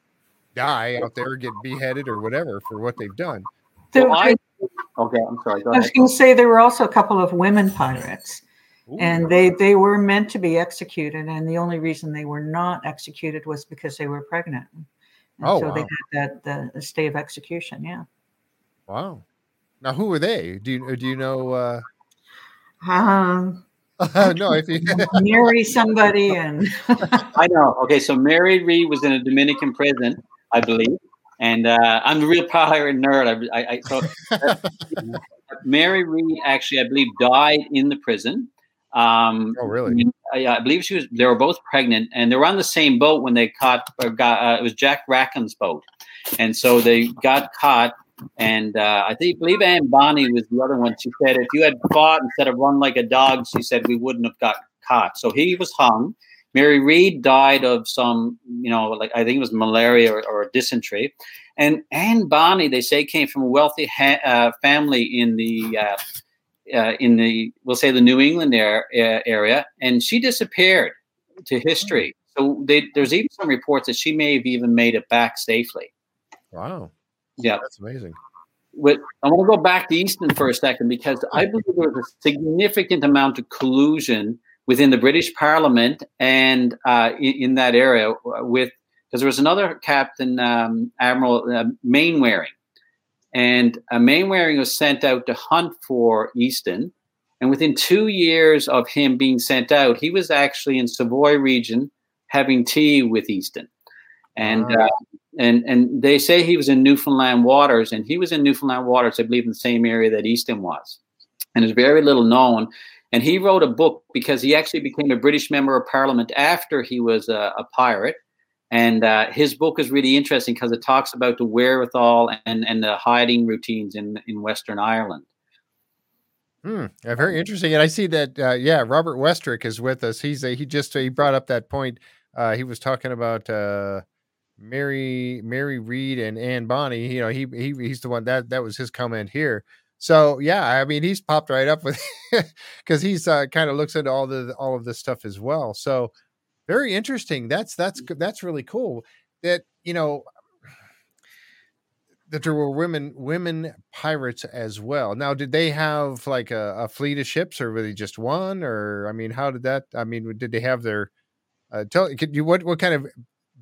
Speaker 3: die out there, get beheaded or whatever for what they've done.
Speaker 6: So I, okay, I'm sorry.
Speaker 5: I was going to say there were also a couple of women pirates. Ooh. And they, they were meant to be executed, and the only reason they were not executed was because they were pregnant. And oh, so wow. they had that the stay of execution. Yeah.
Speaker 3: Wow. Now, who were they? Do you do you know? Uh,
Speaker 5: um,
Speaker 3: no, if you
Speaker 5: marry somebody and
Speaker 6: I know. Okay, so Mary Read was in a Dominican prison, I believe, and uh, I'm a real pirate nerd. I, I, I so Mary Read actually, I believe, died in the prison.
Speaker 3: Um, oh, really?
Speaker 6: I, I, believe she was. They were both pregnant, and they were on the same boat when they caught. Or got uh, it was Jack Rackham's boat, and so they got caught and uh, I think believe Anne Bonny was the other one. She said if you had fought instead of run like a dog, she said we wouldn't have got caught. So he was hung. Mary Read died of some, you know, like I think it was malaria or, or dysentery. And Anne Bonny, they say, came from a wealthy ha- uh, family in the uh, uh, in the we'll say the New England area, and she disappeared to history. So they, there's even some reports that she may have even made it back safely.
Speaker 3: Wow.
Speaker 6: Yeah,
Speaker 3: that's amazing.
Speaker 6: With, I want to go back to Easton for a second because I believe there was a significant amount of collusion within the British Parliament and uh, in, in, that area with because there was another captain, um, Admiral uh, Mainwaring, and uh, Mainwaring was sent out to hunt for Easton. And within two years of him being sent out, he was actually in Savoy region having tea with Easton. And uh, and and they say he was in Newfoundland waters, and he was in Newfoundland waters, I believe, in the same area that Easton was, and is very little known. And he wrote a book because he actually became a British member of Parliament after he was a, a pirate. And uh, his book is really interesting because it talks about the wherewithal and, and the hiding routines in, in Western Ireland.
Speaker 3: Hmm, very interesting. And I see that, uh, yeah, Robert Westrick is with us. He's a, he just he brought up that point. Uh, he was talking about uh, Mary Mary Read and Anne Bonny. You know, he he he's the one that that was his comment here. So yeah, I mean, he's popped right up with because he's uh, kind of looks into all the all of this stuff as well. So very interesting. That's that's that's really cool. That you know that there were women women pirates as well. Now, did they have like a, a, fleet of ships, or were they just one? Or I mean, how did that? I mean, did they have their? Uh, tell could you what what kind of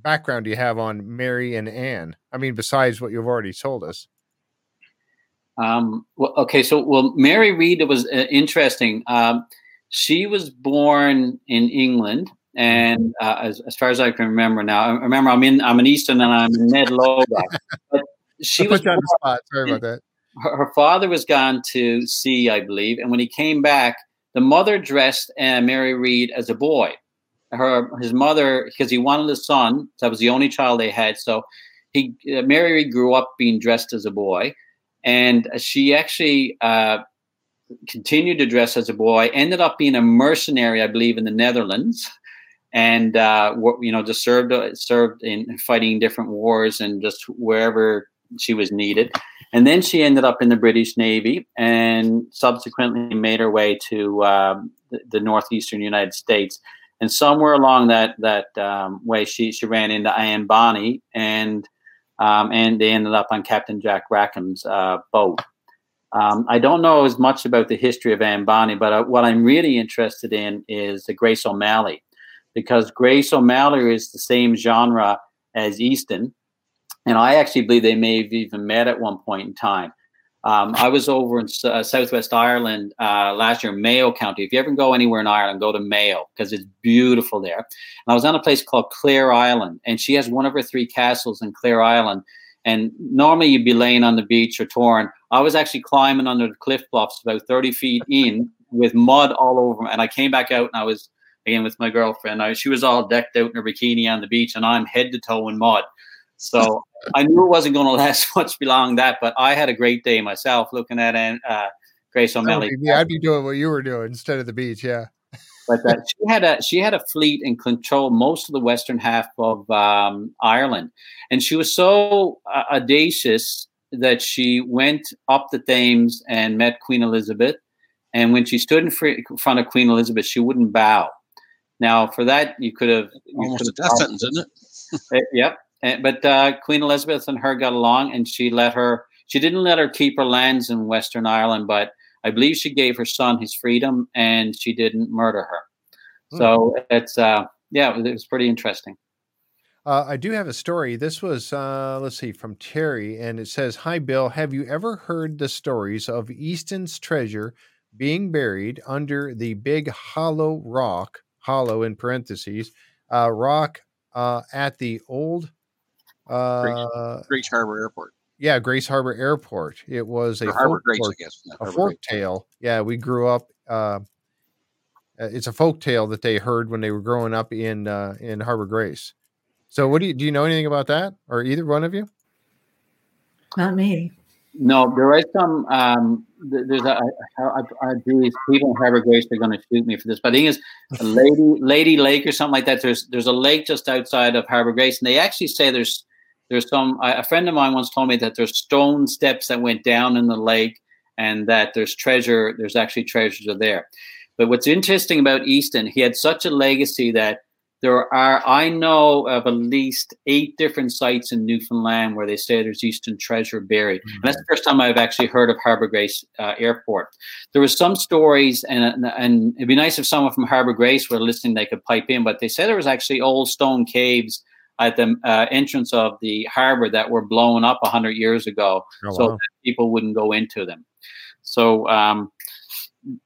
Speaker 3: background do you have on Mary and Anne? I mean, besides what you've already told us.
Speaker 6: Um, well, okay, so well, Mary Read was uh, interesting. Um, she was born in England, and uh, as, as far as I can remember now, I remember I'm in I'm in Easton and I'm in Ned Loga. but she was
Speaker 3: on the spot. Sorry about that.
Speaker 6: Her, her, father was gone to sea, I believe, and when he came back, the mother dressed uh, Mary Read as a boy. Her his mother because he wanted a son. That was the only child they had. So he uh, Mary grew up being dressed as a boy, and she actually uh, continued to dress as a boy. Ended up being a mercenary, I believe, in the Netherlands and uh, you know just served served in fighting different wars and just wherever she was needed. And then she ended up in the British Navy and subsequently made her way to the, the, northeastern United States. And somewhere along that that um, way, she she ran into Anne Bonny, and um, and they ended up on Captain Jack Rackham's uh, boat. Um, I don't know as much about the history of Anne Bonny, but uh, what I'm really interested in is the Grace O'Malley, because Grace O'Malley is the same genre as Easton, and I actually believe they may have even met at one point in time. Um, I was over in uh, Southwest Ireland uh, last year, Mayo County. If you ever go anywhere in Ireland, go to Mayo because it's beautiful there. And I was on a place called Clare Island, and she has one of her three castles in Clare Island. And normally you'd be laying on the beach or torn. I was actually climbing under the cliff bluffs about 30 feet in with mud all over. And I came back out and I was again with my girlfriend. I, she was all decked out in her bikini on the beach, and I'm head to toe in mud. So I knew it wasn't going to last much beyond that, but I had a great day myself looking at uh, Grace O'Malley.
Speaker 3: Yeah, I'd be doing what you were doing instead of the beach. Yeah.
Speaker 6: but uh, she had a she had a fleet and controlled most of the western half of um, Ireland, and she was so uh, audacious that she went up the Thames and met Queen Elizabeth. And when she stood in front of Queen Elizabeth, she wouldn't bow. Now, for that, you could have
Speaker 4: almost a death sentence, isn't
Speaker 6: it? Eh, yep. And, but uh, Queen Elizabeth and her got along, and she let her. She didn't let her keep her lands in Western Ireland, but I believe she gave her son his freedom, and she didn't murder her. Hmm. So it's uh, yeah, it was pretty interesting.
Speaker 3: Uh, I do have a story. This was, uh, let's see, from Terry, and it says, Hi, Bill. Have you ever heard the stories of Easton's treasure being buried under the big hollow rock, hollow in parentheses, uh, rock uh, at the old
Speaker 4: uh, Grace, Harbor Airport.
Speaker 3: Yeah, Grace Harbor Airport. It was a
Speaker 4: Harbor Grace, I guess.
Speaker 3: a folk tale. Yeah, we grew up. Uh, uh, it's a folk tale that they heard when they were growing up in uh, in Harbor Grace. So, what do you do? You know anything about that, or either one of you?
Speaker 5: Not me.
Speaker 6: No, there is some. Um, there's a. I, I, I do these people in Harbor Grace are going to shoot me for this, but the thing is, Lady Lady Lake or something like that. There's there's a lake just outside of Harbor Grace, and they actually say there's there's some a friend of mine once told me that there's stone steps that went down in the lake and that there's treasure there's actually treasures there. But what's interesting about easton he had such a legacy that there are i know of at least eight different sites in newfoundland where they say there's easton treasure buried. Mm-hmm. and that's the first time i've actually heard of harbor grace uh, airport. There was some stories and, and it'd be nice if someone from harbor grace were listening they could pipe in but they said there was actually old stone caves at the uh, entrance of the harbor that were blown up 100 years ago oh, so wow. people wouldn't go into them. So, um,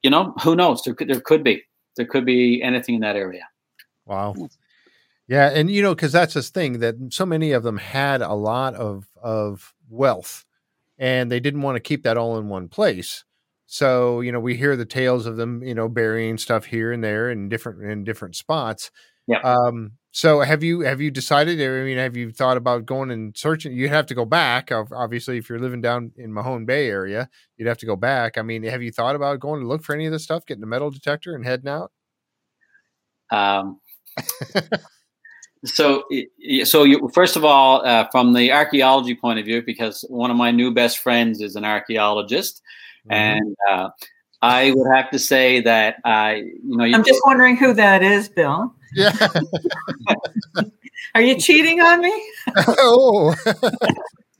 Speaker 6: you know, who knows? There could, there could be. There could be anything in that area.
Speaker 3: Wow. Yeah, and you know, because that's this thing that so many of them had a lot of of wealth, and they didn't want to keep that all in one place. So you know, we hear the tales of them, you know, burying stuff here and there in different in different spots.
Speaker 6: Yeah.
Speaker 3: Um, so have you have you decided? I mean, have you thought about going and searching? You'd have to go back. Obviously, if you're living down in Mahone Bay area, you'd have to go back. I mean, have you thought about going to look for any of this stuff, getting a metal detector and heading out?
Speaker 6: Um. so, so you, first of all, uh, from the archaeology point of view, because one of my new best friends is an archaeologist, mm-hmm. and uh, I would have to say that I, you know,
Speaker 5: I'm just wondering who that is, Bill.
Speaker 3: Yeah.
Speaker 5: Are you cheating on me?
Speaker 3: oh.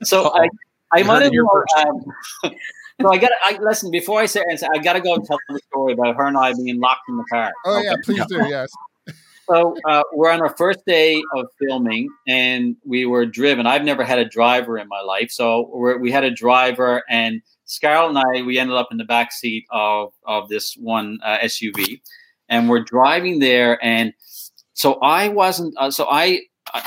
Speaker 6: so I, I might have. Um, so I got. I listen before I say. anything I got to go and tell the story about her and I being locked in the car.
Speaker 3: Oh okay. yeah, please do. Yes.
Speaker 6: So uh, we're on our first day of filming, and we were driven. I've never had a driver in my life, so we had a driver, and Scarlett and I we ended up in the back seat of of this one uh, SUV, and we're driving there, and so I wasn't. Uh, so I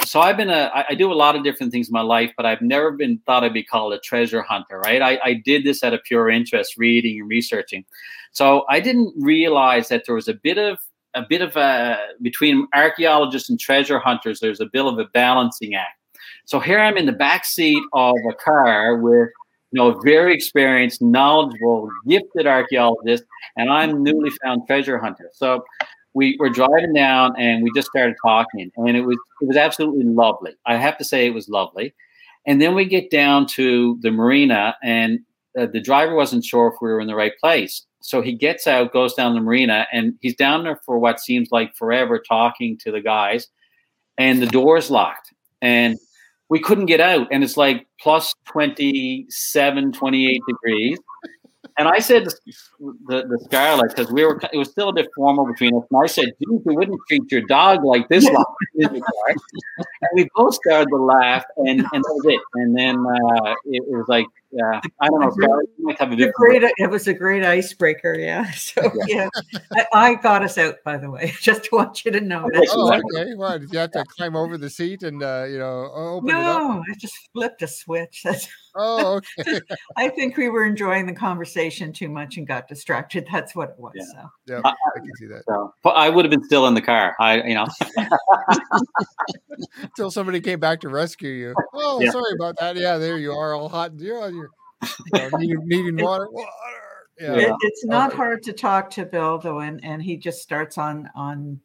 Speaker 6: so I've been a I do a lot of different things in my life, but I've never been thought I'd be called a treasure hunter, right? I, I did this out of pure interest, reading and researching. So I didn't realize that there was a bit of a bit of a between archaeologists and treasure hunters. There's a bit of a balancing act. So here I'm in the back seat of a car with you know a very experienced, knowledgeable, gifted archaeologist, and I'm newly found treasure hunter. So we were driving down and we just started talking and it was it was absolutely lovely. I have to say it was lovely. And then we get down to the marina and uh, the driver wasn't sure if we were in the right place. So he gets out goes down the marina and he's down there for what seems like forever talking to the guys and the door's locked and we couldn't get out and it's like plus 27 28 degrees and I said the, the Scarlett because we were it was still a bit formal between us. And I said, "Dude, you wouldn't treat your dog like this." and we both started to laugh, and and that was it. And then uh, it, it was like yeah, I don't know. Scarlett, might have a different.
Speaker 5: Great, it was a great icebreaker. Yeah. So yeah, I, I, got us out. By the way, just want you to know that.
Speaker 3: Oh, okay. Well, did you have to climb over the seat and uh, you know open
Speaker 5: no,
Speaker 3: it
Speaker 5: up? I just flipped a switch. That's,
Speaker 3: oh, okay.
Speaker 5: I think we were enjoying the conversation too much and got distracted. That's what it was.
Speaker 3: Yeah,
Speaker 5: so.
Speaker 3: yeah I, I can see that.
Speaker 6: So, I would have been still in the car. I, you know,
Speaker 3: until somebody came back to rescue you. Oh, yeah. sorry about that. Yeah, there you are, all hot. You're on your you know, needing, needing water. water.
Speaker 5: Yeah. It, it's not hard to talk to Bill though, and, and he just starts on on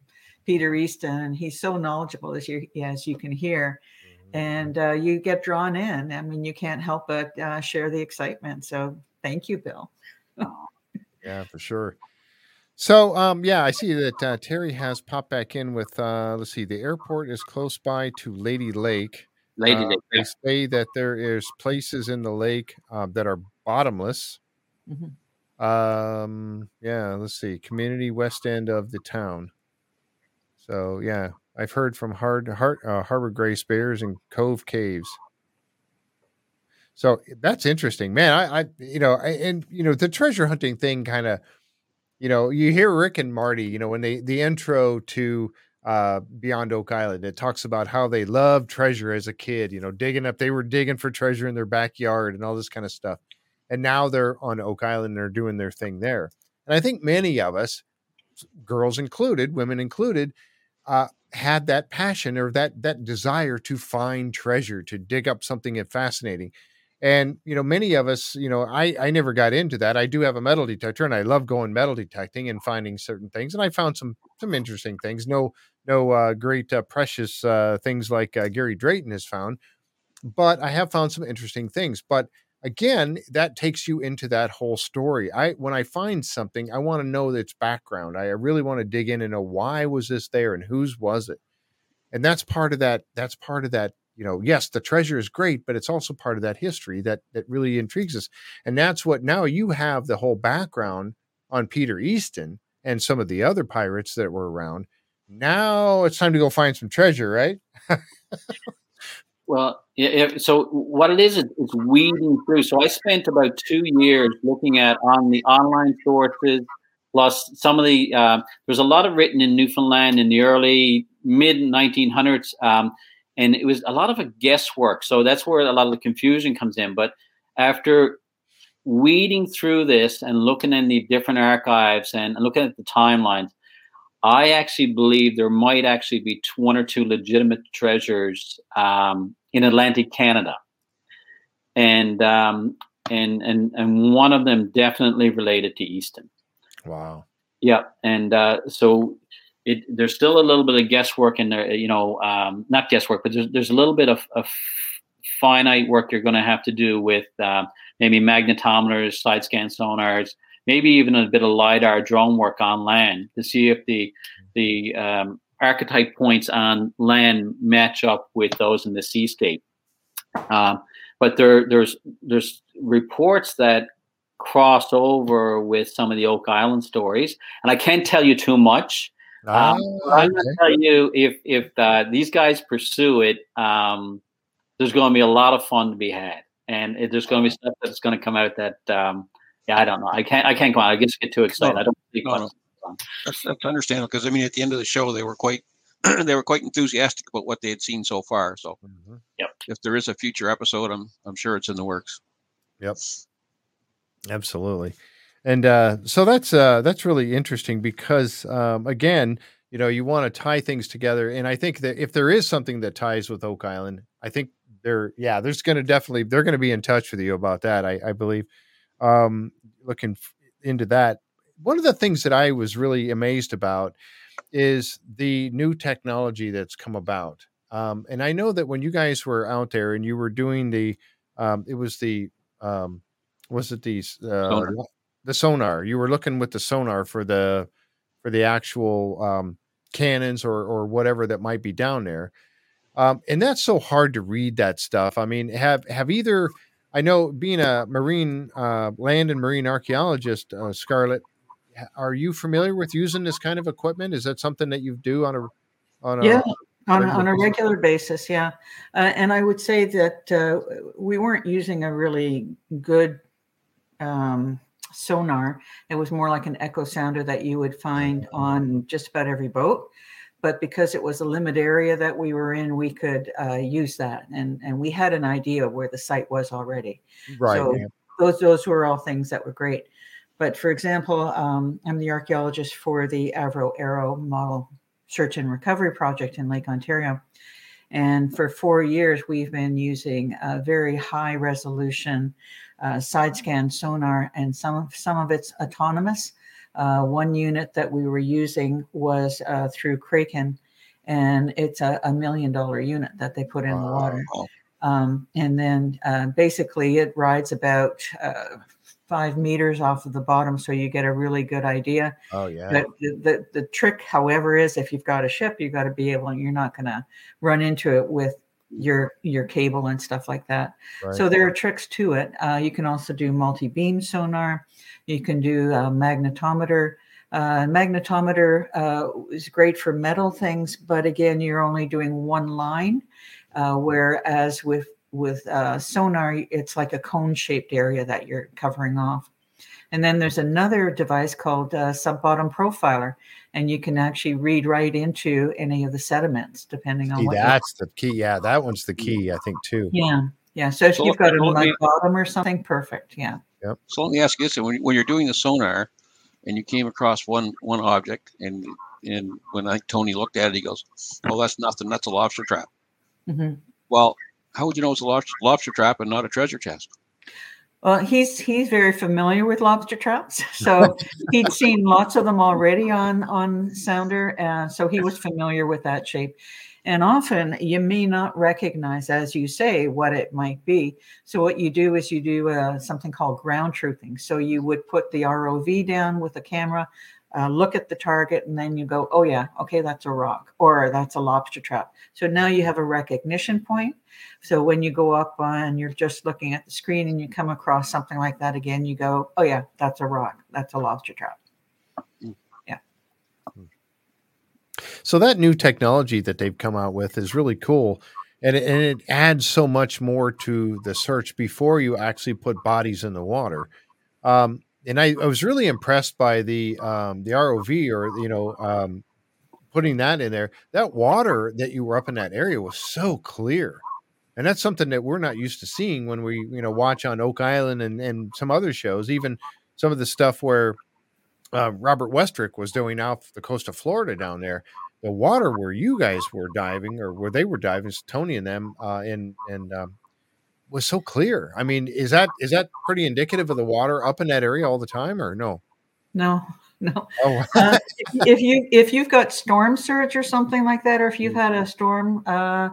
Speaker 5: Peter Easton, and he's so knowledgeable as you as you can hear, mm-hmm. and uh, you get drawn in. I mean, you can't help but uh, share the excitement. So thank you, Bill.
Speaker 3: yeah, for sure. So, um, yeah, I see that uh, Terry has popped back in with. Uh, let's see, the airport is close by to Lady Lake.
Speaker 6: Lady uh, Lake.
Speaker 3: They say that there is places in the lake uh, that are bottomless. Mm-hmm. Um, yeah, let's see. Community west end of the town. So yeah, I've heard from Hard, Hard uh, Harbor Gray Bears and Cove Caves. So that's interesting, man. I, I you know, I, and you know, the treasure hunting thing kind of, you know, you hear Rick and Marty, you know, when they the intro to uh, Beyond Oak Island. It talks about how they loved treasure as a kid, you know, digging up, they were digging for treasure in their backyard and all this kind of stuff. And now they're on Oak Island and they're doing their thing there. And I think many of us, girls included, women included, uh, had that passion or that that desire to find treasure, to dig up something fascinating. And you know, many of us, you know, I I never got into that. I do have a metal detector, and I love going metal detecting and finding certain things. And I found some some interesting things. No no uh, great uh, precious uh, things like Gary Drayton has found, but I have found some interesting things. But again, that takes you into that whole story. I when I find something, I want to know its background. I really want to dig in and know why was this there and whose was it. And that's part of that. That's part of that. You know, yes, the treasure is great, but it's also part of that history that that really intrigues us. And that's what now you have the whole background on Peter Easton and some of the other pirates that were around now it's time to go find some treasure, right?
Speaker 6: well, yeah, so what it is, it's weeding through. So I spent about two years looking at on the online sources, plus some of the, uh, there's a lot of written in Newfoundland in the early mid 1900s. Um, and it was a lot of a guesswork. So that's where a lot of the confusion comes in. But after weeding through this and looking in the different archives and looking at the timelines, I actually believe there might actually be one or two legitimate treasures um, in Atlantic Canada, and um, and and and one of them definitely related to Easton.
Speaker 3: Wow.
Speaker 6: Yeah, and uh, so it there's still a little bit of guesswork in there. You know, um, not guesswork, but there's there's a little bit of, of finite work you're going to have to do with uh, maybe magnetometers, side scan sonars maybe even a bit of lidar drone work on land to see if the the um, archetype points on land match up with those in the sea state. Um, but there there's there's reports that cross over with some of the Oak Island stories, and I can't tell you too much. Um, oh, I'm going to tell you if if uh, these guys pursue it, um, there's going to be a lot of fun to be had, and it, there's going to be stuff that's going to come out that um, yeah, I don't know. I can't I can't go on. I just get too excited. No, I don't. No, no.
Speaker 4: That's, that's understandable because I mean, at the end of the show, they were quite they were quite enthusiastic about what they had seen so far. So, mm-hmm.
Speaker 6: yep.
Speaker 4: if there is a future episode, I'm I'm sure it's in the works.
Speaker 3: Yep. Absolutely. And uh, so that's uh, that's really interesting because um, again, you know, you want to tie things together, and I think that if there is something that ties with Oak Island, I think there, yeah, there's going to definitely they're going to be in touch with you about that. I, I believe. Um, looking into that, one of the things that I was really amazed about is the new technology that's come about. Um, and I know that when you guys were out there and you were doing the, um, it was the, um, was it the uh, sonar. the sonar? You were looking with the sonar for the for the actual um, cannons or or whatever that might be down there. Um, and that's so hard to read that stuff. I mean, have have either I know being a marine uh, land and marine archaeologist, uh, Scarlett, are you familiar with using this kind of equipment? Is that something that you do on a on
Speaker 5: a yeah on, on a regular basis? Yeah, uh, and I would say that uh, we weren't using a really good um, sonar. It was more like an echo sounder that you would find on just about every boat. But because it was a limited area that we were in, we could uh, use that, and and we had an idea of where the site was already.
Speaker 3: Right. So
Speaker 5: yeah. those those were all things that were great. But for example, um, I'm the archaeologist for the Avro Arrow Model Search and Recovery Project in Lake Ontario. And for four years, we've been using a very high resolution uh, side scan sonar, and some of, some of it's autonomous. Uh, one unit that we were using was uh, through Kraken, and it's a, a, million dollar unit that they put in wow. the water. Um, and then uh, basically, it rides about uh, five meters off of the bottom, so you get a really good idea.
Speaker 3: Oh yeah.
Speaker 5: But the, the, the trick, however, is if you've got a ship, you've got to be able. You're not going to run into it with your your cable and stuff like that. Right. So there are tricks to it. Uh, you can also do multi-beam sonar. You can do a magnetometer. Uh, magnetometer uh, is great for metal things, but again, you're only doing one line. Uh, whereas with with uh, sonar, it's like a cone shaped area that you're covering off. And then there's another device called uh, sub bottom profiler, and you can actually read right into any of the sediments depending on
Speaker 3: See, what. That's the key. Yeah, that one's the key, I think, too.
Speaker 5: Yeah. Yeah. So if so you've got a mud bottom or something, perfect. Yeah.
Speaker 4: Yep. So let me ask you this: when, when you're doing the sonar, and you came across one one object, and and when I Tony looked at it, he goes, "Oh, that's nothing. That's a lobster trap." Mm-hmm. Well, how would you know it's a lobster, lobster trap and not a treasure chest?
Speaker 5: Well, he's he's very familiar with lobster traps, so he'd seen lots of them already on on Sounder, and so he was familiar with that shape. And often you may not recognize, as you say, what it might be. So what you do is you do uh, something called ground truthing. So you would put the ROV down with a camera, uh, look at the target, and then you go, oh, yeah, okay, that's a rock or that's a lobster trap. So now you have a recognition point. So when you go up and you're just looking at the screen and you come across something like that again, you go, oh, yeah, that's a rock. That's a lobster trap. Yeah.
Speaker 3: So that new technology that they've come out with is really cool. And it, and it adds so much more to the search before you actually put bodies in the water. Um, and I, I was really impressed by the um, the ROV or you know um, putting that in there. That water that you were up in that area was so clear, and that's something that we're not used to seeing when we you know watch on Oak Island and and some other shows. Even some of the stuff where uh, Robert Westrick was doing off the coast of Florida down there. The water where you guys were diving or where they were diving, Tony and them, uh, and and um, was so clear. I mean, is that is that pretty indicative of the water up in that area all the time, or no?
Speaker 5: No, no. Oh. uh, if you if you've got storm surge or something like that, or if you've had a storm uh,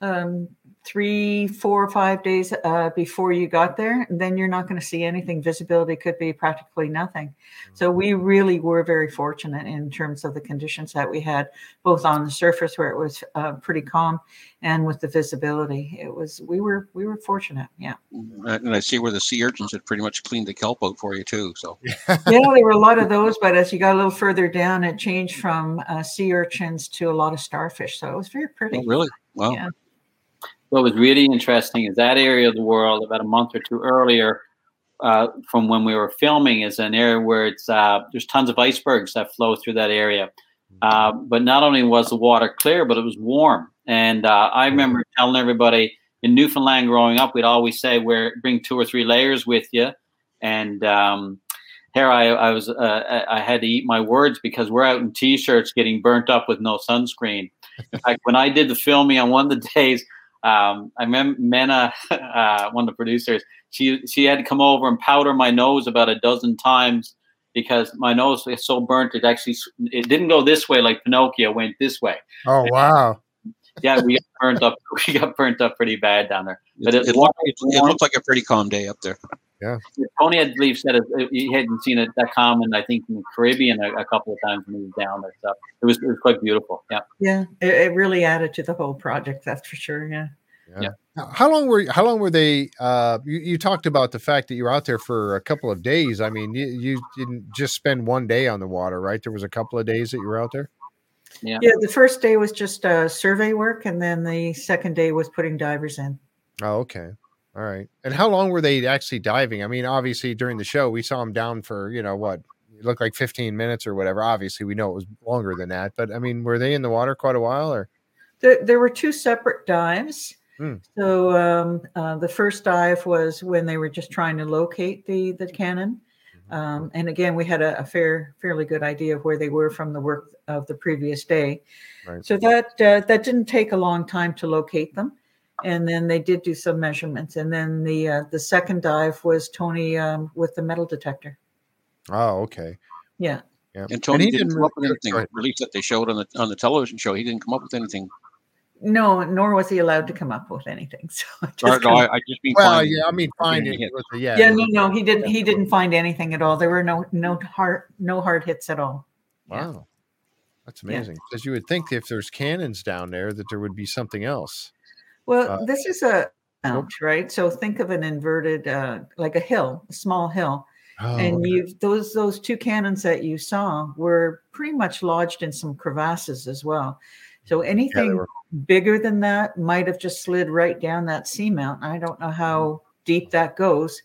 Speaker 5: um, three, four, five days uh, before you got there, then you're not going to see anything. Visibility could be practically nothing. So we really were very fortunate in terms of the conditions that we had, both on the surface where it was uh, pretty calm, and with the visibility. It was we were we were fortunate. Yeah.
Speaker 4: And I see where the sea urchins had pretty much cleaned the kelp out for you too. So
Speaker 5: yeah, there were a lot of those, but as you got a little further down, it changed from uh, sea urchins to a lot of starfish. So it was very pretty.
Speaker 4: Oh, really? Wow.
Speaker 5: Yeah
Speaker 6: what was really interesting is that area of the world about a month or two earlier uh, from when we were filming is an area where it's uh, there's tons of icebergs that flow through that area. Uh, but not only was the water clear, but it was warm. And uh, I remember telling everybody in Newfoundland growing up, we'd always say, "Wear bring two or three layers with you." And um, here I, I was, uh, I had to eat my words because we're out in t-shirts getting burnt up with no sunscreen. like when I did the filming on one of the days, um, I remember Mena, uh, one of the producers, she she had to come over and powder my nose about a dozen times because my nose was so burnt it actually it didn't go this way like Pinocchio went this way.
Speaker 3: Oh wow!
Speaker 6: yeah, we got burnt up. We got burnt up pretty bad down there.
Speaker 4: But it, it, looked, it, it looked like a pretty calm day up there.
Speaker 3: Yeah.
Speaker 6: Tony, I believe, said it, he hadn't seen it that common. I think in the Caribbean a, a, couple of times when he was down there. So it was it was quite beautiful. Yeah.
Speaker 5: Yeah, it, it really added to the whole project. That's for sure. Yeah.
Speaker 6: Yeah.
Speaker 3: yeah. How long were how long were they? Uh, you, you talked about the fact that you were out there for a couple of days. I mean, you, you didn't just spend one day on the water, right? There was a couple of days that you were out there.
Speaker 5: Yeah. Yeah. The first day was just uh, survey work, and then the second day was putting divers in.
Speaker 3: Oh, okay. All right. And how long were they actually diving? I mean, obviously during the show we saw them down for, you know, what it looked like 15 minutes or whatever. Obviously we know it was longer than that, but I mean, were they in the water quite a while or?
Speaker 5: There, there were two separate dives.
Speaker 3: Hmm.
Speaker 5: So um, uh, the first dive was when they were just trying to locate the the cannon.
Speaker 3: Mm-hmm.
Speaker 5: Um, and again, we had a, a, fair, fairly good idea of where they were from the work of the previous day.
Speaker 3: Right.
Speaker 5: So that uh, that didn't take a long time to locate them and then they did do some measurements. And then the uh, the second dive was Tony um, with the metal detector.
Speaker 3: Oh, okay.
Speaker 5: Yeah.
Speaker 3: Yeah.
Speaker 4: And Tony and didn't, didn't come up with anything. At least that they showed on the on the television show, he didn't come up with anything.
Speaker 5: No, nor was he allowed to come up with anything. So I just,
Speaker 4: or, no, I, I, just mean
Speaker 3: well, yeah, I mean finding it.
Speaker 5: Yeah, yeah, no, no, he didn't. He didn't find anything at all. There were no no hard no hard hits at all.
Speaker 3: Wow, yeah. that's amazing. Because yeah. you would think if there's cannons down there that there would be something else.
Speaker 5: Well, uh, this is a mount, right? So think of an inverted, uh, like a hill, a small hill.
Speaker 3: Oh,
Speaker 5: and
Speaker 3: okay.
Speaker 5: you those those two cannons that you saw were pretty much lodged in some crevasses as well. So anything yeah, bigger than that might have just slid right down that seamount. I don't know how deep that goes.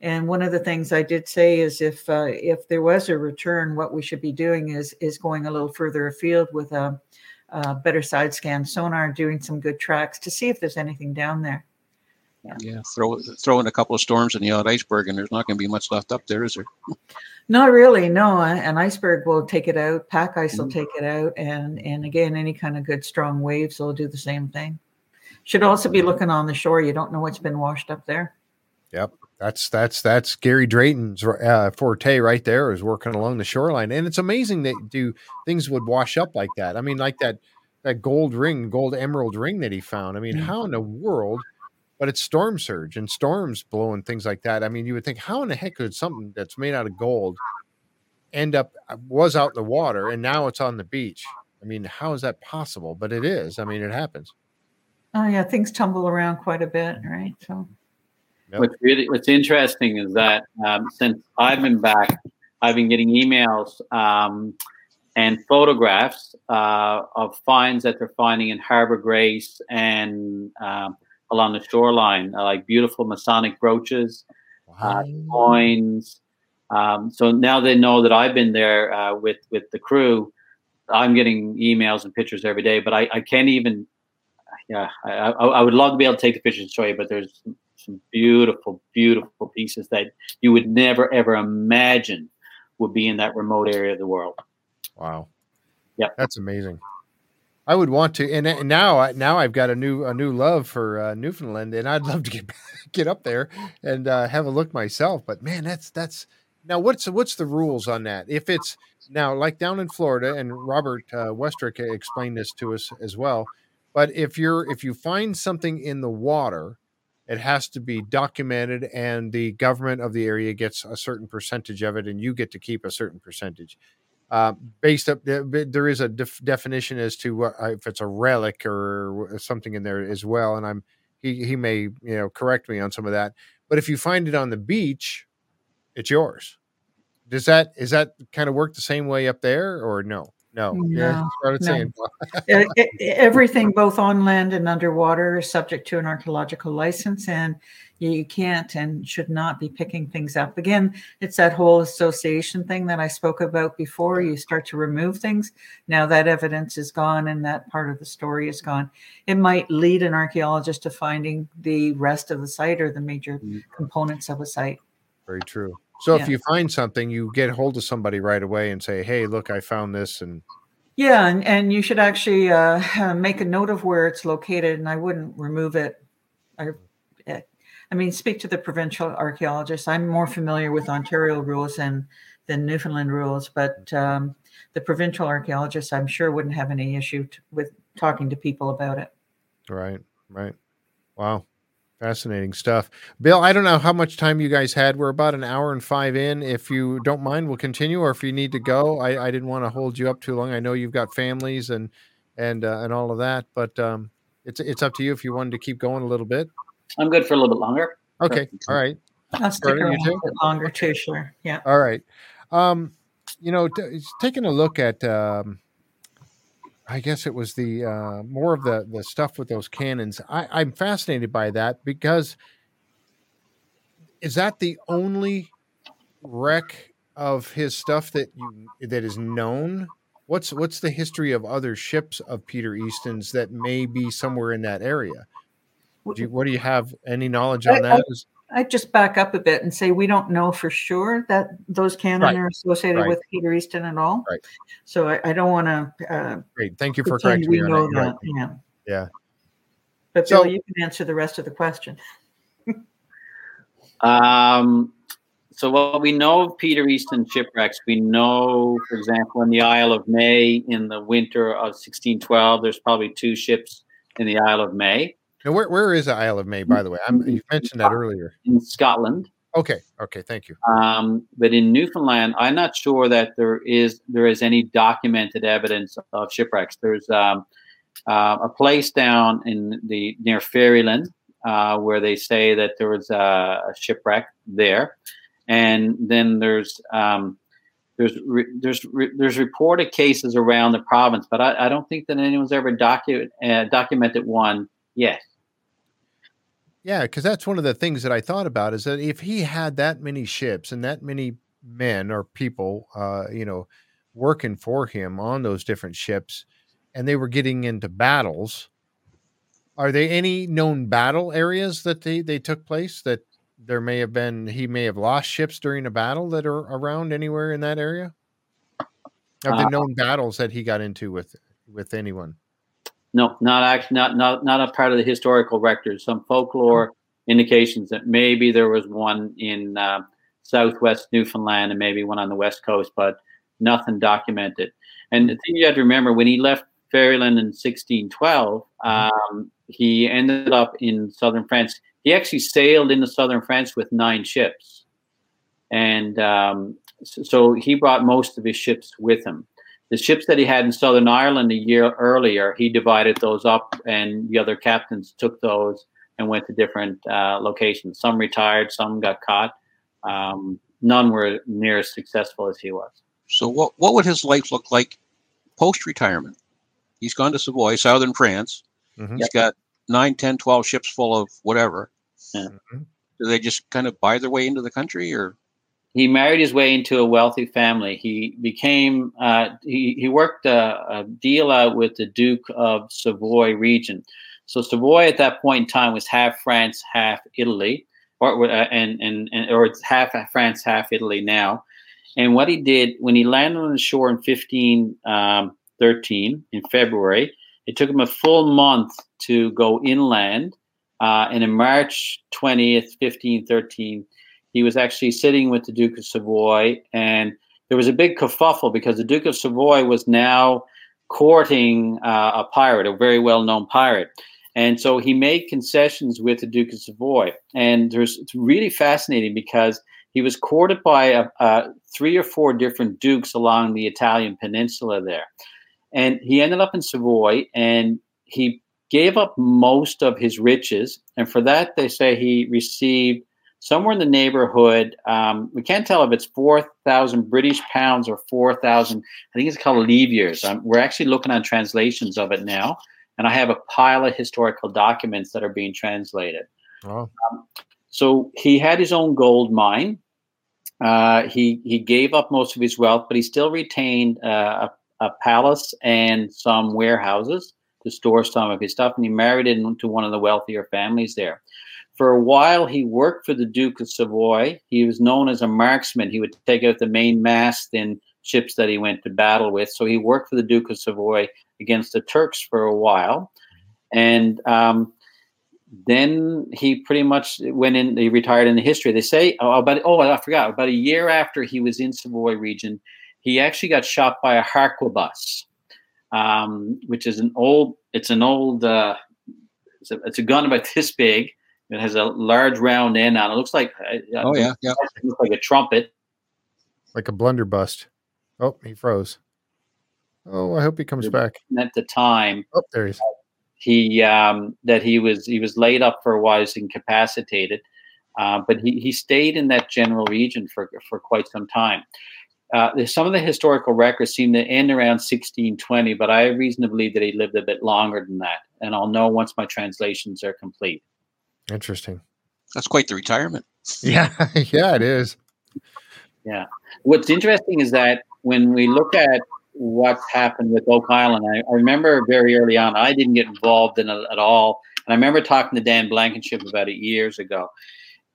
Speaker 5: And one of the things I did say is if uh, if there was a return, what we should be doing is is going a little further afield with a uh, better side scan sonar, doing some good tracks to see if there's anything down there.
Speaker 4: Yeah. yeah, throw throw in a couple of storms in the odd iceberg, and there's not going to be much left up there, is there?
Speaker 5: Not really. No, an iceberg will take it out. Pack ice will mm-hmm. take it out, and and again, any kind of good strong waves will do the same thing. Should also be looking on the shore. You don't know what's been washed up there.
Speaker 3: Yep, that's that's that's Gary Drayton's uh, forte right there is working along the shoreline, and it's amazing that do things would wash up like that. I mean, like that that gold ring, gold emerald ring that he found. I mean, mm-hmm. how in the world? But it's storm surge and storms blowing things like that. I mean, you would think, how in the heck could something that's made out of gold end up uh, was out in the water and now it's on the beach? I mean, how is that possible? But it is. I mean, it happens.
Speaker 5: Oh yeah, things tumble around quite a bit, right? So
Speaker 6: Yep. What's really what's interesting is that um, since I've been back, I've been getting emails um, and photographs uh, of finds that they're finding in Harbor Grace and um, along the shoreline, uh, like beautiful Masonic brooches, uh, wow. uh, coins. Um, so now they know that I've been there uh, with with the crew. I'm getting emails and pictures every day, but I, I can't even. Yeah, I, I, I would love to be able to take the pictures and show you, but there's some beautiful, beautiful pieces that you would never ever imagine would be in that remote area of the world.
Speaker 3: Wow.
Speaker 6: Yeah,
Speaker 3: that's amazing. I would want to, and, and now, now I've got a new a new love for uh, Newfoundland, and I'd love to get get up there and uh, have a look myself. But man, that's that's now what's what's the rules on that? If it's now like down in Florida, and Robert uh, Westrick explained this to us as well But if you're if you find something in the water, it has to be documented, and the government of the area gets a certain percentage of it, and you get to keep a certain percentage. Uh, based up, there is a def- definition as to what, uh, if it's a relic or something in there as well. And I'm he he may you know correct me on some of that. But if you find it on the beach, it's yours. Does that is that kind of work the same way up there or no? No,
Speaker 5: no, no. Everything, both on land and underwater, is subject to an archaeological license, and you can't and should not be picking things up. Again, it's that whole association thing that I spoke about before. You start to remove things. Now that evidence is gone, and that part of the story is gone. It might lead an archaeologist to finding the rest of the site or the major mm. components of a site.
Speaker 3: Very true. So yeah. if you find something, you get hold of somebody right away and say, "Hey, look, I found this," and
Speaker 5: yeah, and, and you should actually uh, make a note of where it's located, and I wouldn't remove it. I, eh, I mean, speak to the provincial archaeologist. I'm more familiar with Ontario rules than than Newfoundland rules, but um, the provincial archaeologist, I'm sure, wouldn't have any issue t- with talking to people about it.
Speaker 3: Right, right. Wow. Fascinating stuff. Bill, I don't know how much time you guys had. We're about an hour and five in. If you don't mind, we'll continue, or if you need to go, I, I didn't want to hold you up too long. I know you've got families and and uh, and all of that, but um, it's it's up to you if you wanted to keep going a little bit.
Speaker 6: I'm good for a little bit longer.
Speaker 3: Okay, all right.
Speaker 5: I'll stick around a bit longer too. Sure, yeah.
Speaker 3: All right. Um, you know, t- taking a look at um, I guess it was the uh, more of the the stuff with those cannons. I, I'm fascinated by that because is that the only wreck of his stuff that you that is known? What's what's the history of other ships of Peter Easton's that may be somewhere in that area? Do you, what do you have any knowledge on that?
Speaker 5: I just back up a bit and say we don't know for sure that those cannon right. are associated right. with Peter Easton at all.
Speaker 3: Right.
Speaker 5: So I, I don't want to. Uh,
Speaker 3: Great. Thank you for correcting
Speaker 5: we
Speaker 3: me.
Speaker 5: know that. that. Yeah.
Speaker 3: Yeah.
Speaker 5: But so, Bill, you can answer the rest of the question.
Speaker 6: um. So what we know of Peter Easton shipwrecks, we know, for example, in the Isle of May in the winter of 1612, there's probably two ships in the Isle of May.
Speaker 3: Now, where, where is the Isle of May, by the way? I'm, you mentioned that earlier.
Speaker 6: In Scotland.
Speaker 3: Okay. Okay. Thank you.
Speaker 6: Um, but in Newfoundland, I'm not sure that there is there is any documented evidence of shipwrecks. There's um, uh, a place down in the near Ferryland uh, where they say that there was a, a shipwreck there, and then there's um, there's re, there's re, there's reported cases around the province, but I, I don't think that anyone's ever docu- uh, documented one yet.
Speaker 3: Yeah, because that's one of the things that I thought about is that if he had that many ships and that many men or people, uh, you know, working for him on those different ships, and they were getting into battles, are there any known battle areas that they, they took place that there may have been he may have lost ships during a battle that are around anywhere in that area? Have uh, known battles that he got into with with anyone?
Speaker 6: No, not actually, not not not a part of the historical record. Some folklore indications that maybe there was one in uh, southwest Newfoundland and maybe one on the west coast, but nothing documented. And the thing you have to remember when he left Ferryland in 1612, um, he ended up in southern France. He actually sailed into southern France with nine ships, and um, so, so he brought most of his ships with him the ships that he had in Southern Ireland a year earlier, he divided those up, and the other captains took those and went to different uh, locations. Some retired, some got caught. Um, none were near as successful as he was.
Speaker 4: So, what what would his life look like post retirement? He's gone to Savoy, southern France. Mm-hmm. He's got 9, 10, 12 ships full of whatever. Yeah. Do they just kind of buy their way into the country, or
Speaker 6: he married his way into a wealthy family. He became uh, he he worked a, a, deal out with the Duke of Savoy region. So Savoy at that point in time was half France, half Italy, or uh, and, and and or it's half France, half Italy now. And what he did when he landed on the shore in 1513 um, in February, it took him a full month to go inland. Uh, and in March 20th, 1513, he was actually sitting with the Duke of Savoy, and there was a big kerfuffle because the Duke of Savoy was now courting uh, a pirate, a very well known pirate. And so he made concessions with the Duke of Savoy. And there's, it's really fascinating because he was courted by a, a, three or four different dukes along the Italian peninsula there. And he ended up in Savoy and he gave up most of his riches. And for that, they say he received somewhere in the neighborhood. Um, we can't tell if it's 4,000 British pounds or 4,000, I think it's called livres. Um, we're actually looking at translations of it now. And I have a pile of historical documents that are being translated. Oh. Um, so he had his own gold mine. Uh, he he gave up most of his wealth, but he still retained uh, a, a, palace and some warehouses to store some of his stuff. And he married into one of the wealthier families there. For a while, he worked for the Duke of Savoy. He was known as a marksman. He would take out the main mast in ships that he went to battle with. So he worked for the Duke of Savoy against the Turks for a while. And um, then he pretty much went in, he retired in the history. They say, oh, about, oh, I forgot, about a year after he was in Savoy region, he actually got shot by a harquebus, um, which is an old, it's an old, uh, it's, a, it's a gun about this big. It has a large round end on it. looks like,
Speaker 4: uh, oh, yeah, yeah.
Speaker 6: It looks like a trumpet.
Speaker 3: Like a blunderbuss. Oh, he froze. Oh, I hope he comes back.
Speaker 6: At the time,
Speaker 3: oh, there he is
Speaker 6: he um, that he was he was laid up for a while, he's incapacitated, uh, but he he stayed in that general region for for quite some time. Uh, some of the historical records seem to end around 1620, but I have reason to believe that he lived a bit longer than that, and I'll know once my translations are complete.
Speaker 3: Interesting.
Speaker 4: That's quite the retirement.
Speaker 3: Yeah, yeah, it is.
Speaker 6: Yeah. What's interesting is that when we look at what's happened with Oak Island. I, I, remember very early on, I didn't get involved in it at all. And I remember talking to Dan Blankenship about it years ago.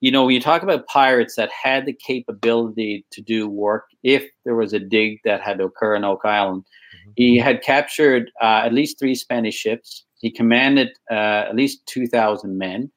Speaker 6: You know, when you talk about pirates that had the capability to do work, if there was a dig that had to occur in Oak Island, mm-hmm. he had captured uh, at least three Spanish ships. He commanded uh, at least 2,000 men.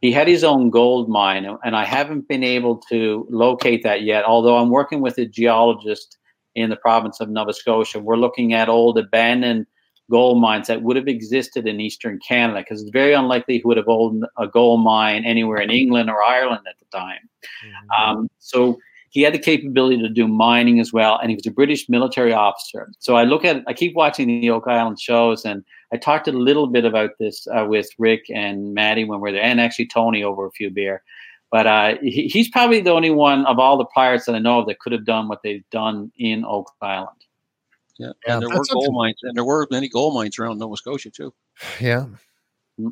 Speaker 6: He had his own gold mine, and I haven't been able to locate that yet, although I'm working with a geologist in the province of Nova Scotia. We're looking at old abandoned gold mines that would have existed in eastern Canada because it's very unlikely he would have owned a gold mine anywhere in England or Ireland at the time. Mm-hmm. Um, so he had the capability to do mining as well, and he was a British military officer. So I look at, I keep watching the Oak Island shows, and I talked a little bit about this uh, with Rick and Matty when we are there, and actually Tony over a few beer. But uh, he, he's probably the only one of all the pirates that I know of that could have done what they've done in Oak Island.
Speaker 4: Yeah, yeah and there were gold mines, and there were many gold mines around Nova Scotia too.
Speaker 3: Yeah. Yeah,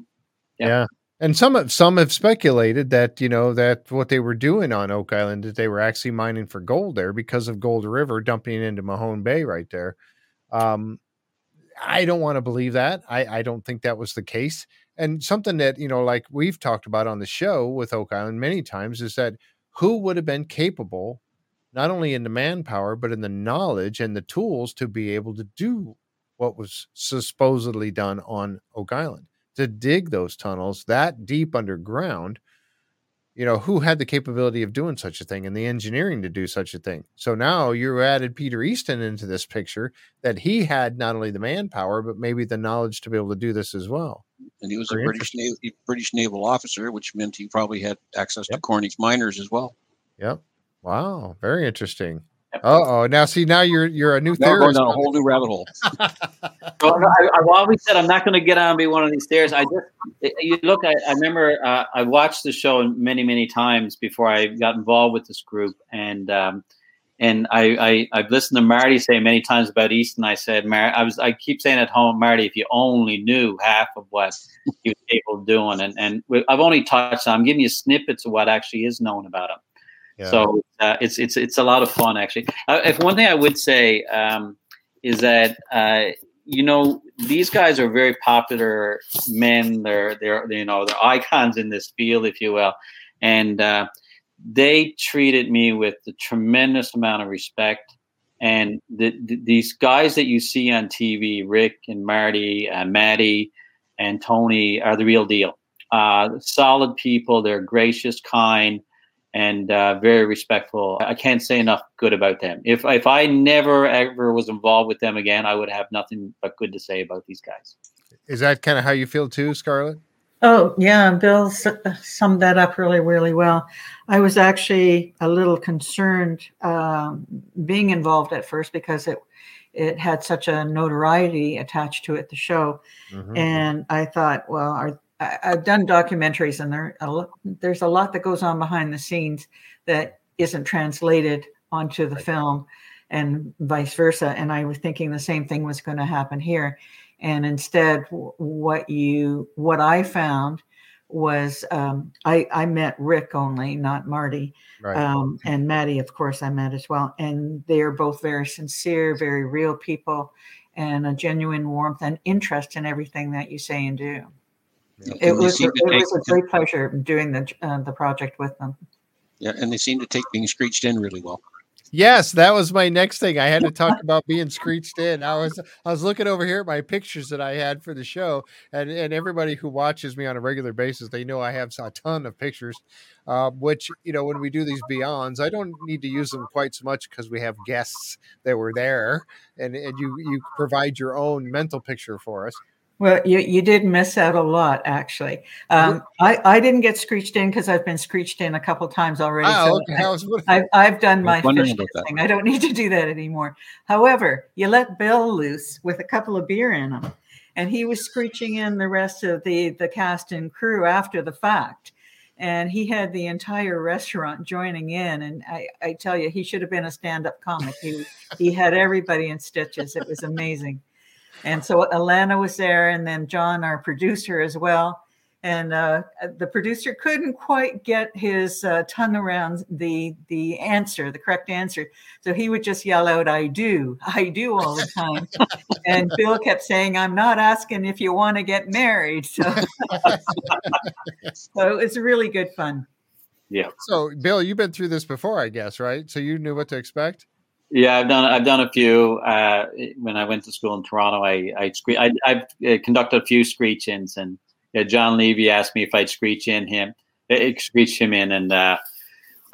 Speaker 3: yeah, and some have some have speculated that you know that what they were doing on Oak Island that they were actually mining for gold there because of Gold River dumping into Mahone Bay right there. Um, I don't want to believe that. I, I don't think that was the case and something that you know like we've talked about on the show with oak island many times is that who would have been capable not only in the manpower but in the knowledge and the tools to be able to do what was supposedly done on oak island to dig those tunnels that deep underground you know who had the capability of doing such a thing and the engineering to do such a thing so now you added peter easton into this picture that he had not only the manpower but maybe the knowledge to be able to do this as well
Speaker 4: and he was Very a british naval british naval officer which meant he probably had access yep. to cornish miners as well
Speaker 3: yep wow very interesting oh. Now see, now you're you're a new now
Speaker 4: theorist. Going down a whole new rabbit hole.
Speaker 6: well, I, have always said I'm not going to get on and be one of these stairs. I just you look. I, I remember uh, I watched the show many many times before I got involved with this group, and um, and I, I have listened to Marty say many times about Easton. I said, Mar- I was I keep saying at home, Marty, if you only knew half of what he was capable of doing, and and I've only touched. On, I'm giving you snippets of what actually is known about him. So uh, it's it's it's a lot of fun actually. Uh, if one thing I would say um, is that uh, you know these guys are very popular men. They're they're you know they're icons in this field, if you will, and uh, they treated me with a tremendous amount of respect. And the, the, these guys that you see on TV, Rick and Marty, uh, Matty, and Tony, are the real deal. Uh, solid people. They're gracious, kind and uh, very respectful. I can't say enough good about them. If if I never ever was involved with them again, I would have nothing but good to say about these guys.
Speaker 3: Is that kind of how you feel too, Scarlett?
Speaker 5: Oh yeah, Bill summed that up really, really well. I was actually a little concerned um, being involved at first because it it had such a notoriety attached to it, the show, mm-hmm. and I thought, well, are I, have done documentaries, and there a, there's a lot that goes on behind the scenes that isn't translated onto the film, and vice versa. And I was thinking the same thing was going to happen here, and instead, what you what I found was um, I, I met Rick only, not Marty. Right. Um, and Matty, of course, I met as well. And they are both very sincere, very real people, and a genuine warmth and interest in everything that you say and do. Yeah. It, was, it was a great pleasure doing the uh, the project with them.
Speaker 4: Yeah, and they seem to take being screeched in really well.
Speaker 3: Yes, that was my next thing. I had to talk about being screeched in. I was I was looking over here at my pictures that I had for the show, and and everybody who watches me on a regular basis, they know I have a ton of pictures. Uh, which you know, when we do these beyonds, I don't need to use them quite so much because we have guests that were there, and and you you provide your own mental picture for us.
Speaker 5: Well, you, you did miss out a lot, actually. Um, I, I didn't get screeched in because I've been screeched in a couple times already. Oh, so okay. I, was, I've, I've done my fish thing. I don't need to do that anymore. However, you let Bill loose with a couple of beer in him, and he was screeching in the rest of the, the cast and crew after the fact. And he had the entire restaurant joining in. And I, I tell you, he should have been a stand up comic. He, he had everybody in stitches. It was amazing. And so Alana was there, and then John, our producer, as well. And uh, the producer couldn't quite get his uh, tongue around the the answer, the correct answer. So he would just yell out, "I do, I do" all the time. and Bill kept saying, "I'm not asking if you want to get married." So, so it was really good fun.
Speaker 6: Yeah.
Speaker 3: So, Bill, you've been through this before, I guess, right? So you knew what to expect.
Speaker 6: Yeah, I've done I've done a few. Uh, when I went to school in Toronto, I I, I have uh, conducted a few screech ins, and uh, John Levy asked me if I'd screech in him, uh, screech him in, and uh,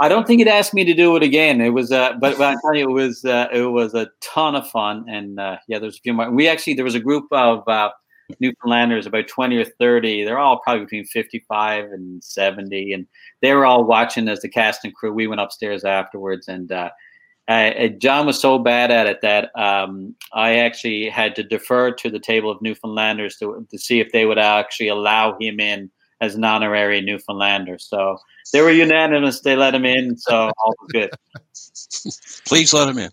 Speaker 6: I don't think he'd asked me to do it again. It was, uh, but, but I tell you, it was it was a ton of fun, and yeah, there's a few more. We actually there was a group of Newfoundlanders, about 20 or 30. They're all probably between 55 and 70. And they were all watching as the cast and crew. We went upstairs afterwards and uh, uh, John was so bad at it that um, I actually had to defer to the table of Newfoundlanders to, to see if they would actually allow him in as an honorary Newfoundlander. So they were unanimous; they let him in, so all was good.
Speaker 4: Please let him in.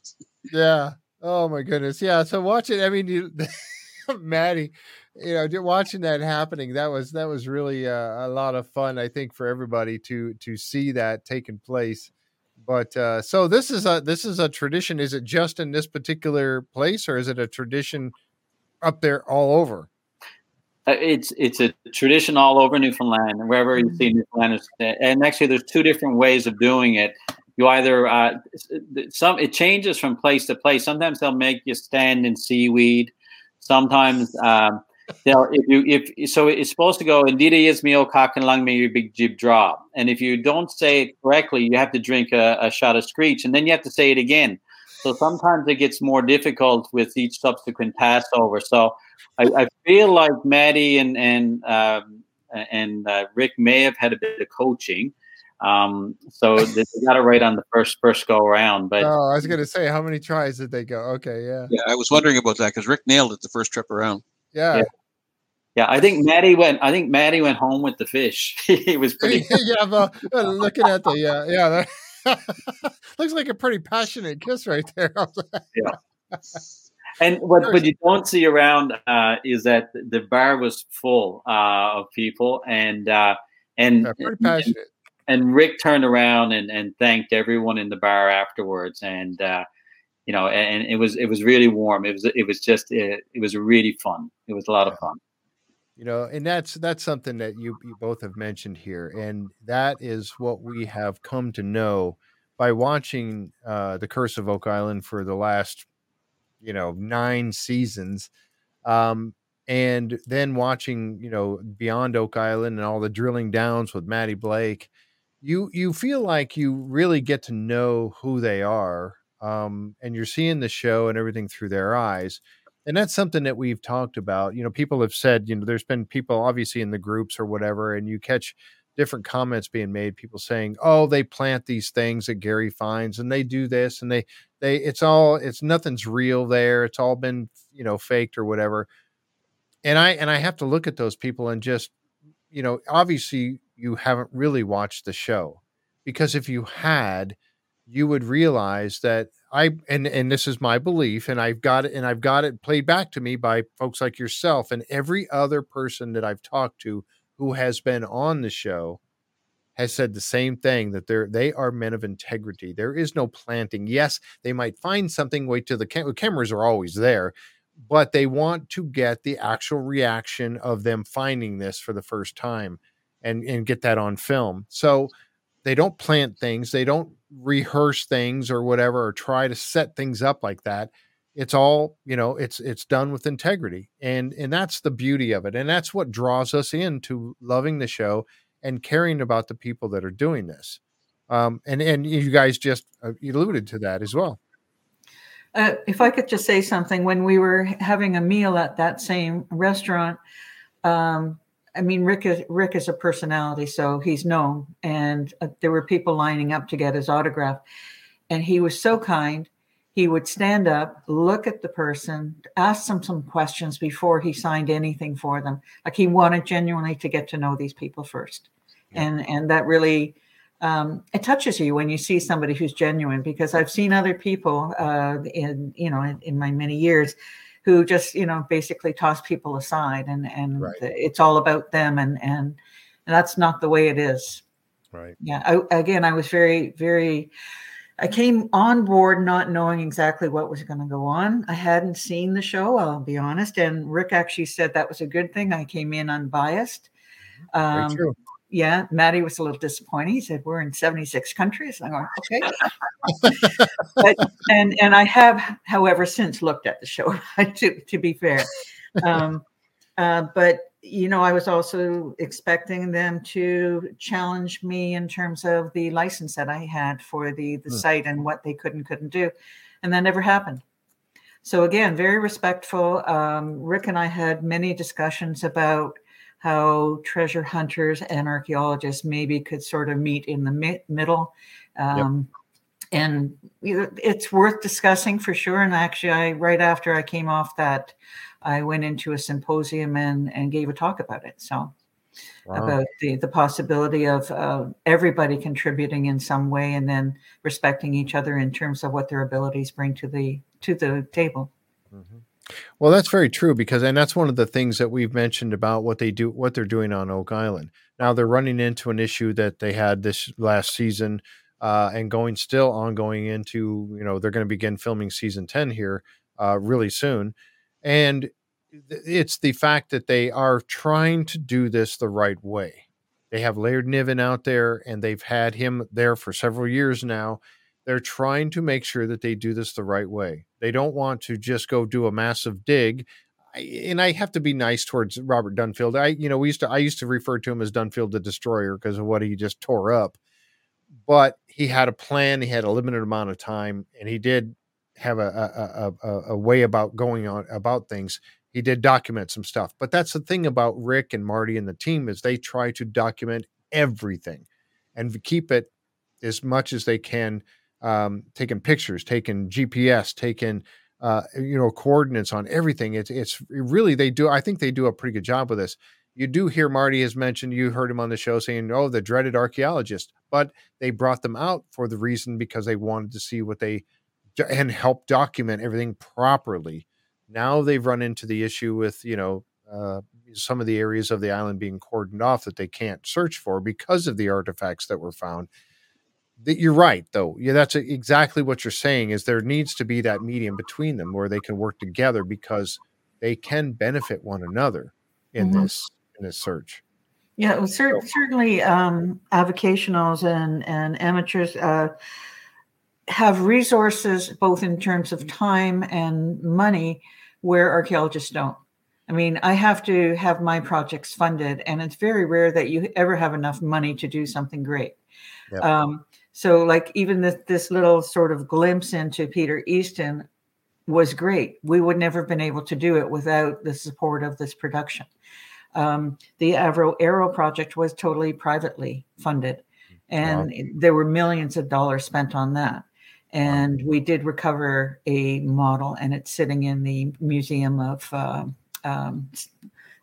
Speaker 3: Yeah. Oh my goodness. Yeah. So watching, I mean, you, Matty, you know, watching that happening, that was that was really uh, a lot of fun. I think for everybody to to see that taking place. But uh, so this is a this is a tradition. Is it just in this particular place, or is it a tradition up there all over?
Speaker 6: Uh, it's it's a tradition all over Newfoundland, wherever you see mm-hmm. Newfoundlanders. And actually, there's two different ways of doing it. You either uh, some it changes from place to place. Sometimes they'll make you stand in seaweed. Sometimes um, they'll if you if so it's supposed to go indeed is me cock and lung me big jib drop and if you don't say it correctly you have to drink a, a, shot of screech and then you have to say it again so sometimes it gets more difficult with each subsequent passover so i, I feel like matty and and um, and uh, rick may have had a bit of coaching um, so they got it right on the first first go around. But
Speaker 3: oh, I was going to say, how many tries did they go? Okay, yeah.
Speaker 4: Yeah, I was wondering about that because Rick nailed it the first trip around.
Speaker 3: Yeah. yeah.
Speaker 6: Yeah, I think Matty went. I think Matty went home with the fish. he was pretty.
Speaker 3: yeah, but uh, looking at the yeah, yeah, that, looks like a pretty passionate kiss right there.
Speaker 6: yeah. And what, what you don't see around uh, is that the bar was full uh, of people, and uh, and,
Speaker 3: yeah, and,
Speaker 6: and Rick turned around and, and thanked everyone in the bar afterwards, and uh, you know, and it was it was really warm. It was it was just it, it was really fun. It was a lot of fun.
Speaker 3: You know, and that's that's something that you you both have mentioned here, and that is what we have come to know by watching uh, the Curse of Oak Island for the last, you know, nine seasons, um, and then watching you know Beyond Oak Island and all the drilling downs with Matty Blake you you feel like you really get to know who they are um, and you're seeing the show and everything through their eyes and that's something that we've talked about you know people have said you know there's been people obviously in the groups or whatever and you catch different comments being made people saying oh they plant these things that gary finds and they do this and they they it's all it's nothing's real there it's all been you know faked or whatever. And i and i have to look at those people and just you know obviously you haven't really watched the show because if you had you would realize that i and and this is my belief and i've got it and i've got it played back to me by folks like yourself and every other person that i've talked to who has been on the show has said the same thing that they're they are men of integrity. There is no planting. Yes they might find something wait till the cam- cameras are always there but they want to get the actual reaction of them finding this for the first time and and get that on film. So they don't plant things, they don't rehearse things or whatever or try to set things up like that. It's all, you know, it's it's done with integrity. And and that's the beauty of it. And that's what draws us into loving the show and caring about the people that are doing this. Um, and and you guys just uh, alluded to that as well.
Speaker 5: Uh, if I could just say something, when we were having a meal at that same restaurant, um, I mean, Rick is Rick is a personality, so he's known, and uh, there were people lining up to get his autograph, and he was so kind. He would stand up, look at the person, ask them some questions before he signed anything for them. Like he wanted genuinely to get to know these people first, yeah. and and that really um, it touches you when you see somebody who's genuine. Because I've seen other people uh, in you know in, in my many years who just you know basically toss people aside and and right. it's all about them and and and that's not the way it is.
Speaker 3: Right.
Speaker 5: Yeah I, again i was very very i came on board not knowing exactly what was going to go on. I hadn't seen the show i'll be honest and rick actually said that was a good thing i came in unbiased.
Speaker 3: Um,
Speaker 5: yeah, Matty was a little disappointed. He said, "We're in 76 countries." I'm going, "Okay." but, and and I have, however, since looked at the show. to to be fair, um, uh, but you know, I was also expecting them to challenge me in terms of the license that I had for the the hmm. site and what they could and couldn't do, and that never happened. So again, very respectful. Um, Rick and I had many discussions about how treasure hunters and archaeologists maybe could sort of meet in the mi- middle. Um, yep. And it's worth discussing for sure. And actually, I right after I came off that, I went into a symposium and, and gave a talk about it. So wow. about the, the possibility of uh, everybody contributing in some way and then respecting each other in terms of what their abilities bring to the to the table.
Speaker 3: Mm-hmm. Well, that's very true because, and that's one of the things that we've mentioned about what they do, what they're doing on Oak Island. Now they're running into an issue that they had this last season, uh, and going still ongoing into, you know, they're going to begin filming season ten here uh, really soon, and it's the fact that they are trying to do this the right way. They have Laird Niven out there, and they've had him there for several years now, they're trying to make sure that they do this the right way. They don't want to just go do a massive dig. And I have to be nice towards Robert Dunfield. I, you know, we used to, I used to refer to him as Dunfield the Destroyer because of what he just tore up. But he had a plan. He had a limited amount of time, and he did have a a, a, a way about going on about things. He did document some stuff. But that's the thing about Rick and Marty and the team is they try to document everything and keep it as much as they can um, taking pictures, taking GPS, taking uh, you know coordinates on everything. It's it's really they do. I think they do a pretty good job with this. You do hear Marty has mentioned. You heard him on the show saying, "Oh, the dreaded archaeologist," but they brought them out for the reason because they wanted to see what they and help document everything properly. Now they've run into the issue with you know uh, some of the areas of the island being cordoned off that they can't search for because of the artifacts that were found that you're right though yeah that's exactly what you're saying is there needs to be that medium between them where they can work together because they can benefit one another in mm-hmm. this in this search
Speaker 5: yeah well, cer- certainly um, avocationals and and amateurs uh, have resources both in terms of time and money where archaeologists don't I mean, I have to have my projects funded, and it's very rare that you ever have enough money to do something great. Yep. Um, so, like, even this, this little sort of glimpse into Peter Easton was great. We would never have been able to do it without the support of this production. Um, the Avro Arrow project was totally privately funded, and wow. there were millions of dollars spent on that. And wow. we did recover a model, and it's sitting in the Museum of uh, um,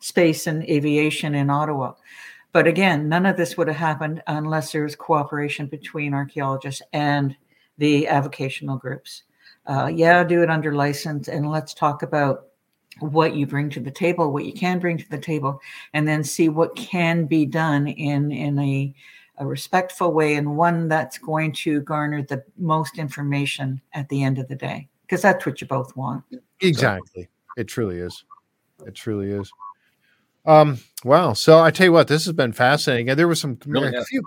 Speaker 5: Space and Aviation in Ottawa. But again, none of this would have happened unless there was cooperation between archaeologists and the avocational groups. Uh, yeah, do it under license, and let's talk about what you bring to the table, what you can bring to the table, and then see what can be done in in a, a respectful way and one that's going to garner the most information at the end of the day, because that's what you both want.
Speaker 3: Exactly, it truly is. It truly is. Um, wow. So I tell you what, this has been fascinating. And there was some really a few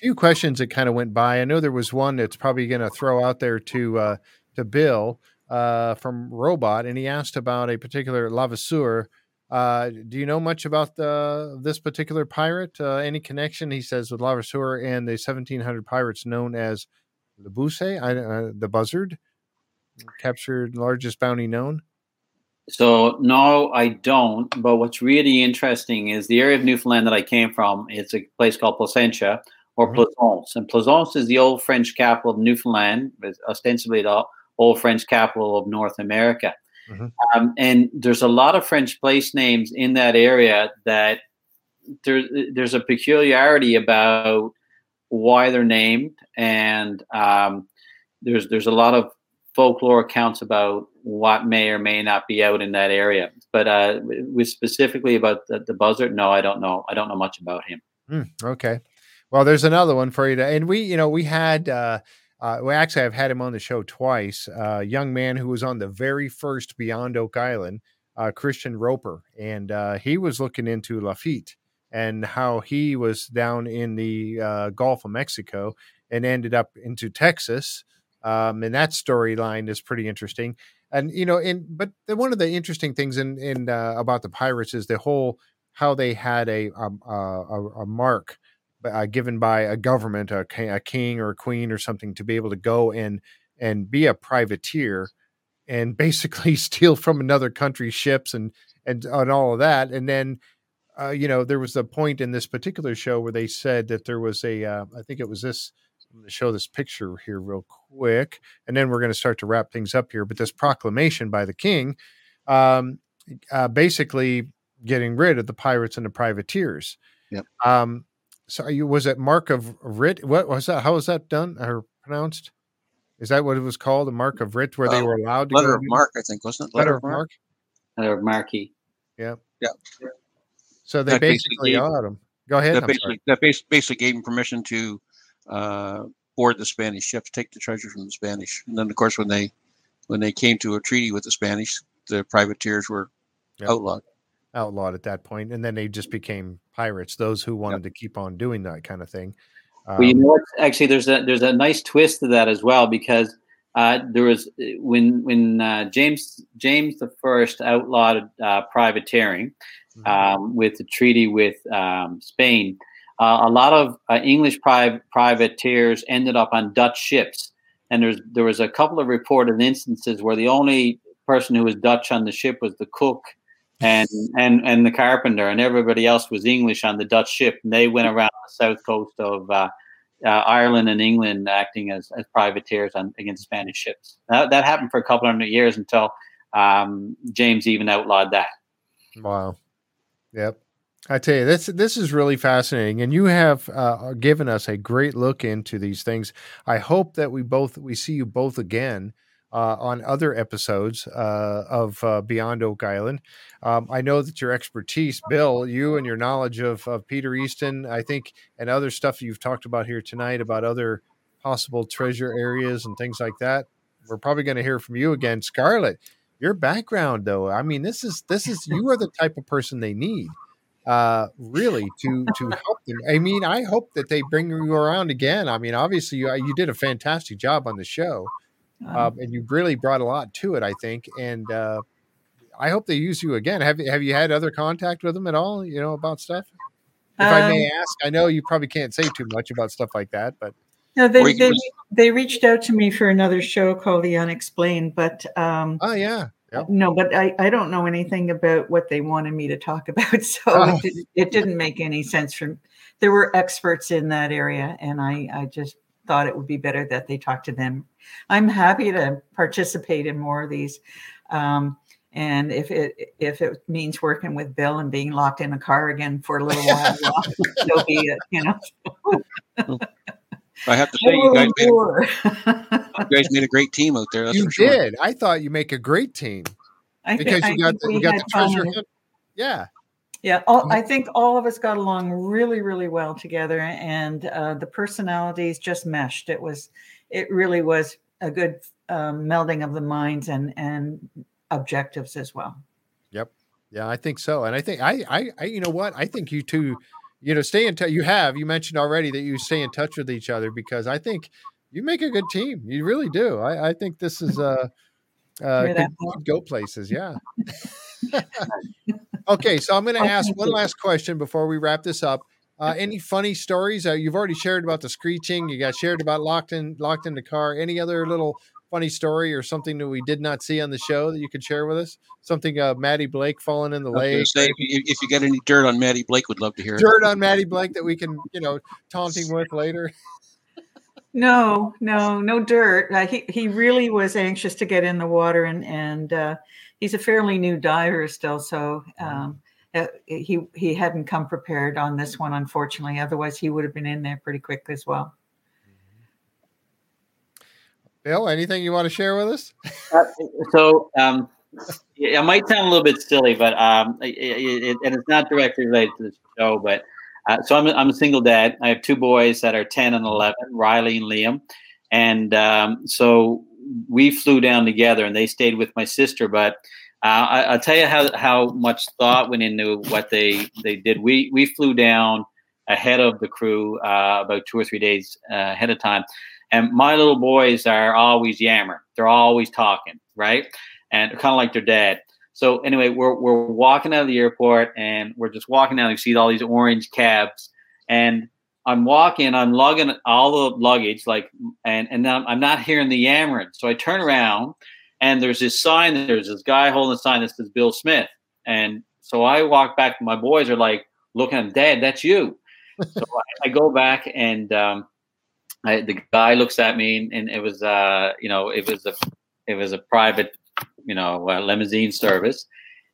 Speaker 3: few questions that kind of went by. I know there was one that's probably going to throw out there to uh, to Bill uh, from Robot, and he asked about a particular Levasseur. Uh, do you know much about the this particular pirate? Uh, any connection? He says with Levasseur and the 1700 pirates known as the Busse, uh, the Buzzard, captured largest bounty known.
Speaker 6: So no, I don't. But what's really interesting is the area of Newfoundland that I came from. It's a place called Placentia or mm-hmm. Plaisance, and Plaisance is the old French capital of Newfoundland, ostensibly the old French capital of North America. Mm-hmm. Um, and there's a lot of French place names in that area that there, there's a peculiarity about why they're named, and um, there's there's a lot of folklore accounts about what may or may not be out in that area. But uh, with specifically about the, the buzzard, no, I don't know. I don't know much about him.
Speaker 3: Mm, okay. Well, there's another one for you to, and we, you know, we had uh, uh, well, actually, I've had him on the show twice. Uh, a young man who was on the very first Beyond Oak Island, uh, Christian Roper, and uh, he was looking into Lafitte and how he was down in the uh, Gulf of Mexico and ended up into Texas. Um, and that storyline is pretty interesting. And you know, in but the, one of the interesting things in in uh, about the pirates is the whole how they had a um, a, a mark uh, given by a government, a, a, king or a queen or something, to be able to go and and be a privateer and basically steal from another country's ships and and and all of that. And then, uh, you know, there was a point in this particular show where they said that there was a, uh, I think it was this. I'm going to show this picture here real quick, and then we're going to start to wrap things up here. But this proclamation by the king, um, uh, basically getting rid of the pirates and the privateers.
Speaker 4: Yep.
Speaker 3: Um, so you was it Mark of Writ? What was that? How was that done or pronounced? Is that what it was called? A Mark of Writ, where uh, they were allowed to
Speaker 4: letter of mark, I think, wasn't
Speaker 3: it? Letter, letter of mark.
Speaker 6: Letter of marquee.
Speaker 3: Yeah.
Speaker 4: Yeah.
Speaker 3: So they that basically, basically allowed them. Go ahead.
Speaker 4: That basically, that basically gave them permission to uh, board the Spanish ships, take the treasure from the Spanish, and then of course when they when they came to a treaty with the Spanish, the privateers were yep. outlawed
Speaker 3: outlawed at that point, and then they just became pirates. Those who wanted yep. to keep on doing that kind of thing.
Speaker 6: Um, well, you um, know what? Actually, there's a there's a nice twist to that as well because uh, there was when when uh, James James the First outlawed uh, privateering mm-hmm. um, with the treaty with um, Spain. Uh, a lot of uh, English pri- privateers ended up on Dutch ships, and there's there was a couple of reported instances where the only person who was Dutch on the ship was the cook and and and the carpenter and everybody else was English on the Dutch ship, and they went around the south coast of uh, uh, Ireland and England acting as, as privateers on against Spanish ships. That, that happened for a couple hundred years until um, James even outlawed that.
Speaker 3: Wow. Yep. I tell you, this this is really fascinating, and you have uh, given us a great look into these things. I hope that we both we see you both again uh, on other episodes uh, of uh, Beyond Oak Island. Um, I know that your expertise, Bill, you and your knowledge of, of Peter Easton, I think, and other stuff you've talked about here tonight about other possible treasure areas and things like that. We're probably going to hear from you again, Scarlett. Your background, though, I mean, this is this is you are the type of person they need uh really to to help them i mean i hope that they bring you around again i mean obviously you, you did a fantastic job on the show um, and you really brought a lot to it, I think. And uh, I hope they use you again. Have you have you had other contact with them at all? You know about stuff. If um, I may um, ask, I know you probably can't say too much about stuff like that, but
Speaker 5: no, they they, they reached out to me for another show called The Unexplained, but um,
Speaker 3: oh yeah,
Speaker 5: Yep. No, but I, I don't know anything about what they wanted me to talk about. So oh. it, didn't, it didn't make any sense for me. there were experts in that area and I, I just thought it would be better that they talk to them. I'm happy to participate in more of these. Um, and if it if it means working with Bill and being locked in a car again for a little while, so be it, you know.
Speaker 4: I have to say, you guys, made a, you guys made a great team out there.
Speaker 3: you did. I thought you make a great team I because you got the, you got the treasure hunt. Yeah.
Speaker 5: Yeah, all, I think all of us got along really, really well together, and uh, the personalities just meshed. It was, it really was a good um, melding of the minds and and objectives as well.
Speaker 3: Yep. Yeah, I think so, and I think I, I, I you know what? I think you two you know, stay in touch. You have you mentioned already that you stay in touch with each other because I think you make a good team. You really do. I, I think this is uh, uh could, go places. Yeah. okay, so I'm going to ask one last question before we wrap this up. Uh, any funny stories? Uh, you've already shared about the screeching. You got shared about locked in locked in the car. Any other little funny story or something that we did not see on the show that you could share with us? Something uh, Matty Blake falling in the lake.
Speaker 4: Say, if, you, if you get any dirt on Matty Blake, would love to hear
Speaker 3: dirt it. on Matty Blake that we can, you know, taunting with later.
Speaker 5: No, no, no dirt. Uh, he he really was anxious to get in the water, and and uh, he's a fairly new diver still, so um, uh, he he hadn't come prepared on this one, unfortunately. Otherwise, he would have been in there pretty quick as well.
Speaker 3: Bill, anything you want to share with us?
Speaker 6: Uh, so, um, it might sound a little bit silly, but um, it, it, and it's not directly related to the show. But uh, so I'm I'm a single dad. I have two boys that are 10 and 11, Riley and Liam, and um, so we flew down together, and they stayed with my sister. But uh, I, will tell you how how much thought went into what they they did. We we flew down ahead of the crew uh, about two or three days uh, ahead of time and my little boys are always yammering. They're always talking, right? And kind of like their dad. So anyway, we're we're walking out of the airport and we're just walking down. You see all these orange cabs, and I'm walking. I'm lugging all the luggage, like, and and then I'm not hearing the yammering. So I turn around, and there's this sign. There's this guy holding a sign that says Bill Smith, and so I walk back. My boys are like looking at Dad. That's you. so I, I, go back and um, I, the guy looks at me, and, it was, uh, you know, it was a, it was a private, you know, uh, limousine service,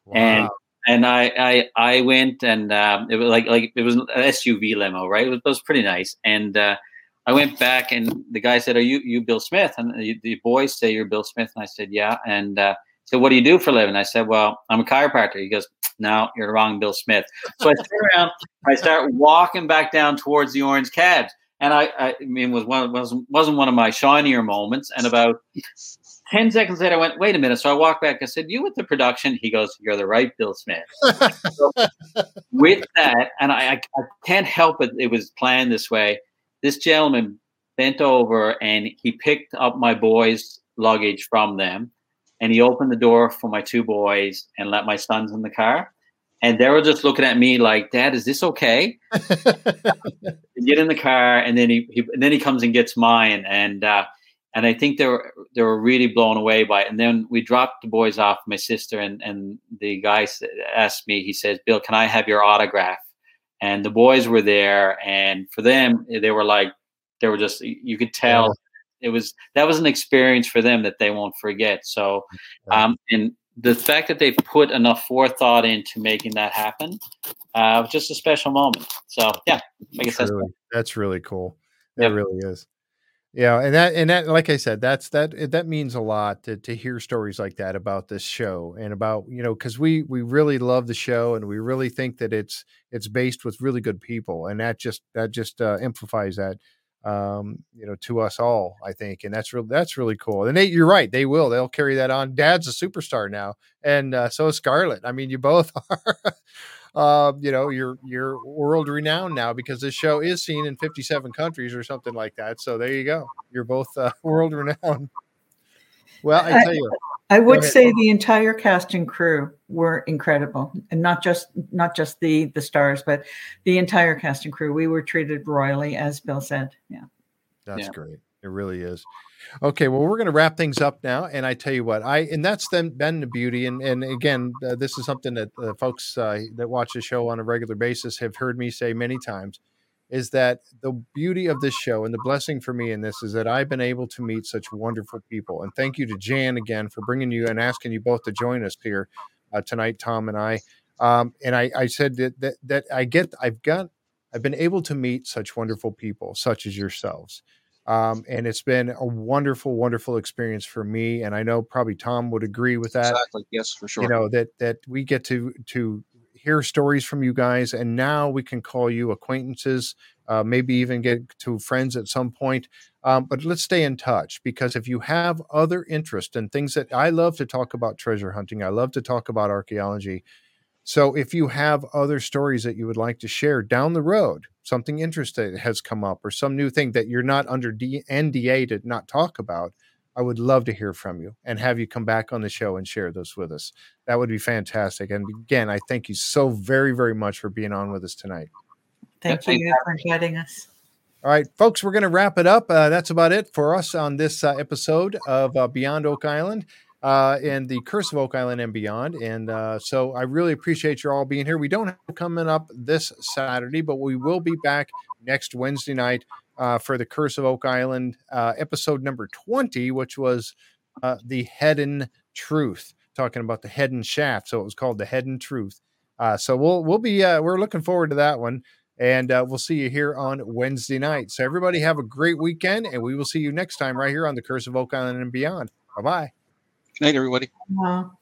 Speaker 6: wow. and and I, I, I went and um, it was like, like it was an SUV limo, right? It was, it was pretty nice, and uh, I went back, and the guy said, "Are you you Bill Smith?" And the, the boys say, "You're Bill Smith," and I said, "Yeah," and uh, so what do you do for a living? I said, "Well, I'm a chiropractor." He goes, no, you're wrong, Bill Smith. So I turn around, I start walking back down towards the orange cabs and I, I mean, was one was wasn't one of my shinier moments. And about ten seconds later, I went, "Wait a minute!" So I walked back. I said, "You with the production?" He goes, "You're the right Bill Smith." so with that, and I, I, I can't help it. It was planned this way. This gentleman bent over and he picked up my boys' luggage from them, and he opened the door for my two boys and let my sons in the car and they were just looking at me like, "Dad, is this okay?" get in the car, and then he, he and then he comes and gets mine, and uh, and I think they were they were really blown away by it. And then we dropped the boys off, my sister, and and the guy asked me, he says, "Bill, can I have your autograph?" And the boys were there, and for them, they were like, they were just you could tell. Yeah. It was that was an experience for them that they won't forget. So, um, and the fact that they put enough forethought into making that happen uh, was just a special moment. So yeah, I guess that's
Speaker 3: really, that's really cool. That yep. really is. Yeah, and that and that, like I said, that's that that means a lot to to hear stories like that about this show and about you know because we we really love the show and we really think that it's it's based with really good people and that just that just uh, amplifies that um, you know, to us all, I think, and that's really that's really cool. And they, you're right, they will. They'll carry that on. Dad's a superstar now, and uh, so is Scarlett. I mean, you both are. uh, you know, you're you're world renowned now because this show is seen in 57 countries or something like that. So there you go. You're both uh, world renowned. Well, I tell you,
Speaker 5: I would say the entire cast and crew were incredible, and not just not just the the stars, but the entire cast and crew. We were treated royally, as Bill said. Yeah,
Speaker 3: that's
Speaker 6: Yeah.
Speaker 3: great. It really is. Okay, well, we're going to wrap things up now, and I tell you what, I and that's then been the beauty, and and again, uh, this is something that uh, folks uh, that watch the show on a regular basis have heard me say many times, is that the beauty of this show and the blessing for me in this is that I've been able to meet such wonderful people, and thank you to Jan again for bringing you and asking you both to join us here uh, tonight, Tom and I. Um, and I, I said that, that that I get, I've got, I've been able to meet such wonderful people, such as yourselves. Um, and it's been a wonderful, wonderful experience for me. And I know probably Tom would agree with that.
Speaker 4: Exactly. Yes, for sure.
Speaker 3: You know that that we get to to hear stories from you guys, and now we can call you acquaintances, uh, maybe even get to friends at some point. Um, but let's stay in touch because if you have other interest and things that I love to talk about treasure hunting, I love to talk about archaeology. So if you have other stories that you would like to share down the road, something interesting has come up or some new thing that you're not under D- NDA to not talk about, I would love to hear from you and have you come back on the show and share those with us. That would be fantastic. And again, I thank you so very, very much for being on with us tonight.
Speaker 5: thank
Speaker 6: thank
Speaker 5: you for inviting us.
Speaker 3: All right, folks, we're going to wrap it up. Uh, that's about it for us on this uh, episode of uh, Beyond Oak Island uh, and the Curse of Oak Island and beyond. And uh, so I really appreciate you all being here. We don't have coming up this Saturday, but we will be back next Wednesday night uh, for the Curse of Oak Island uh, episode number 20, which was uh, the Head Truth, talking about the Head and Shaft. So it was called the Head and Truth. Uh, so we'll we'll be uh, we're looking forward to that one, and uh, we'll see you here on Wednesday night. So everybody have a great weekend, and we will see you next time right here on the Curse of Oak Island and beyond. Bye bye.
Speaker 4: Good night, everybody.
Speaker 5: Wow.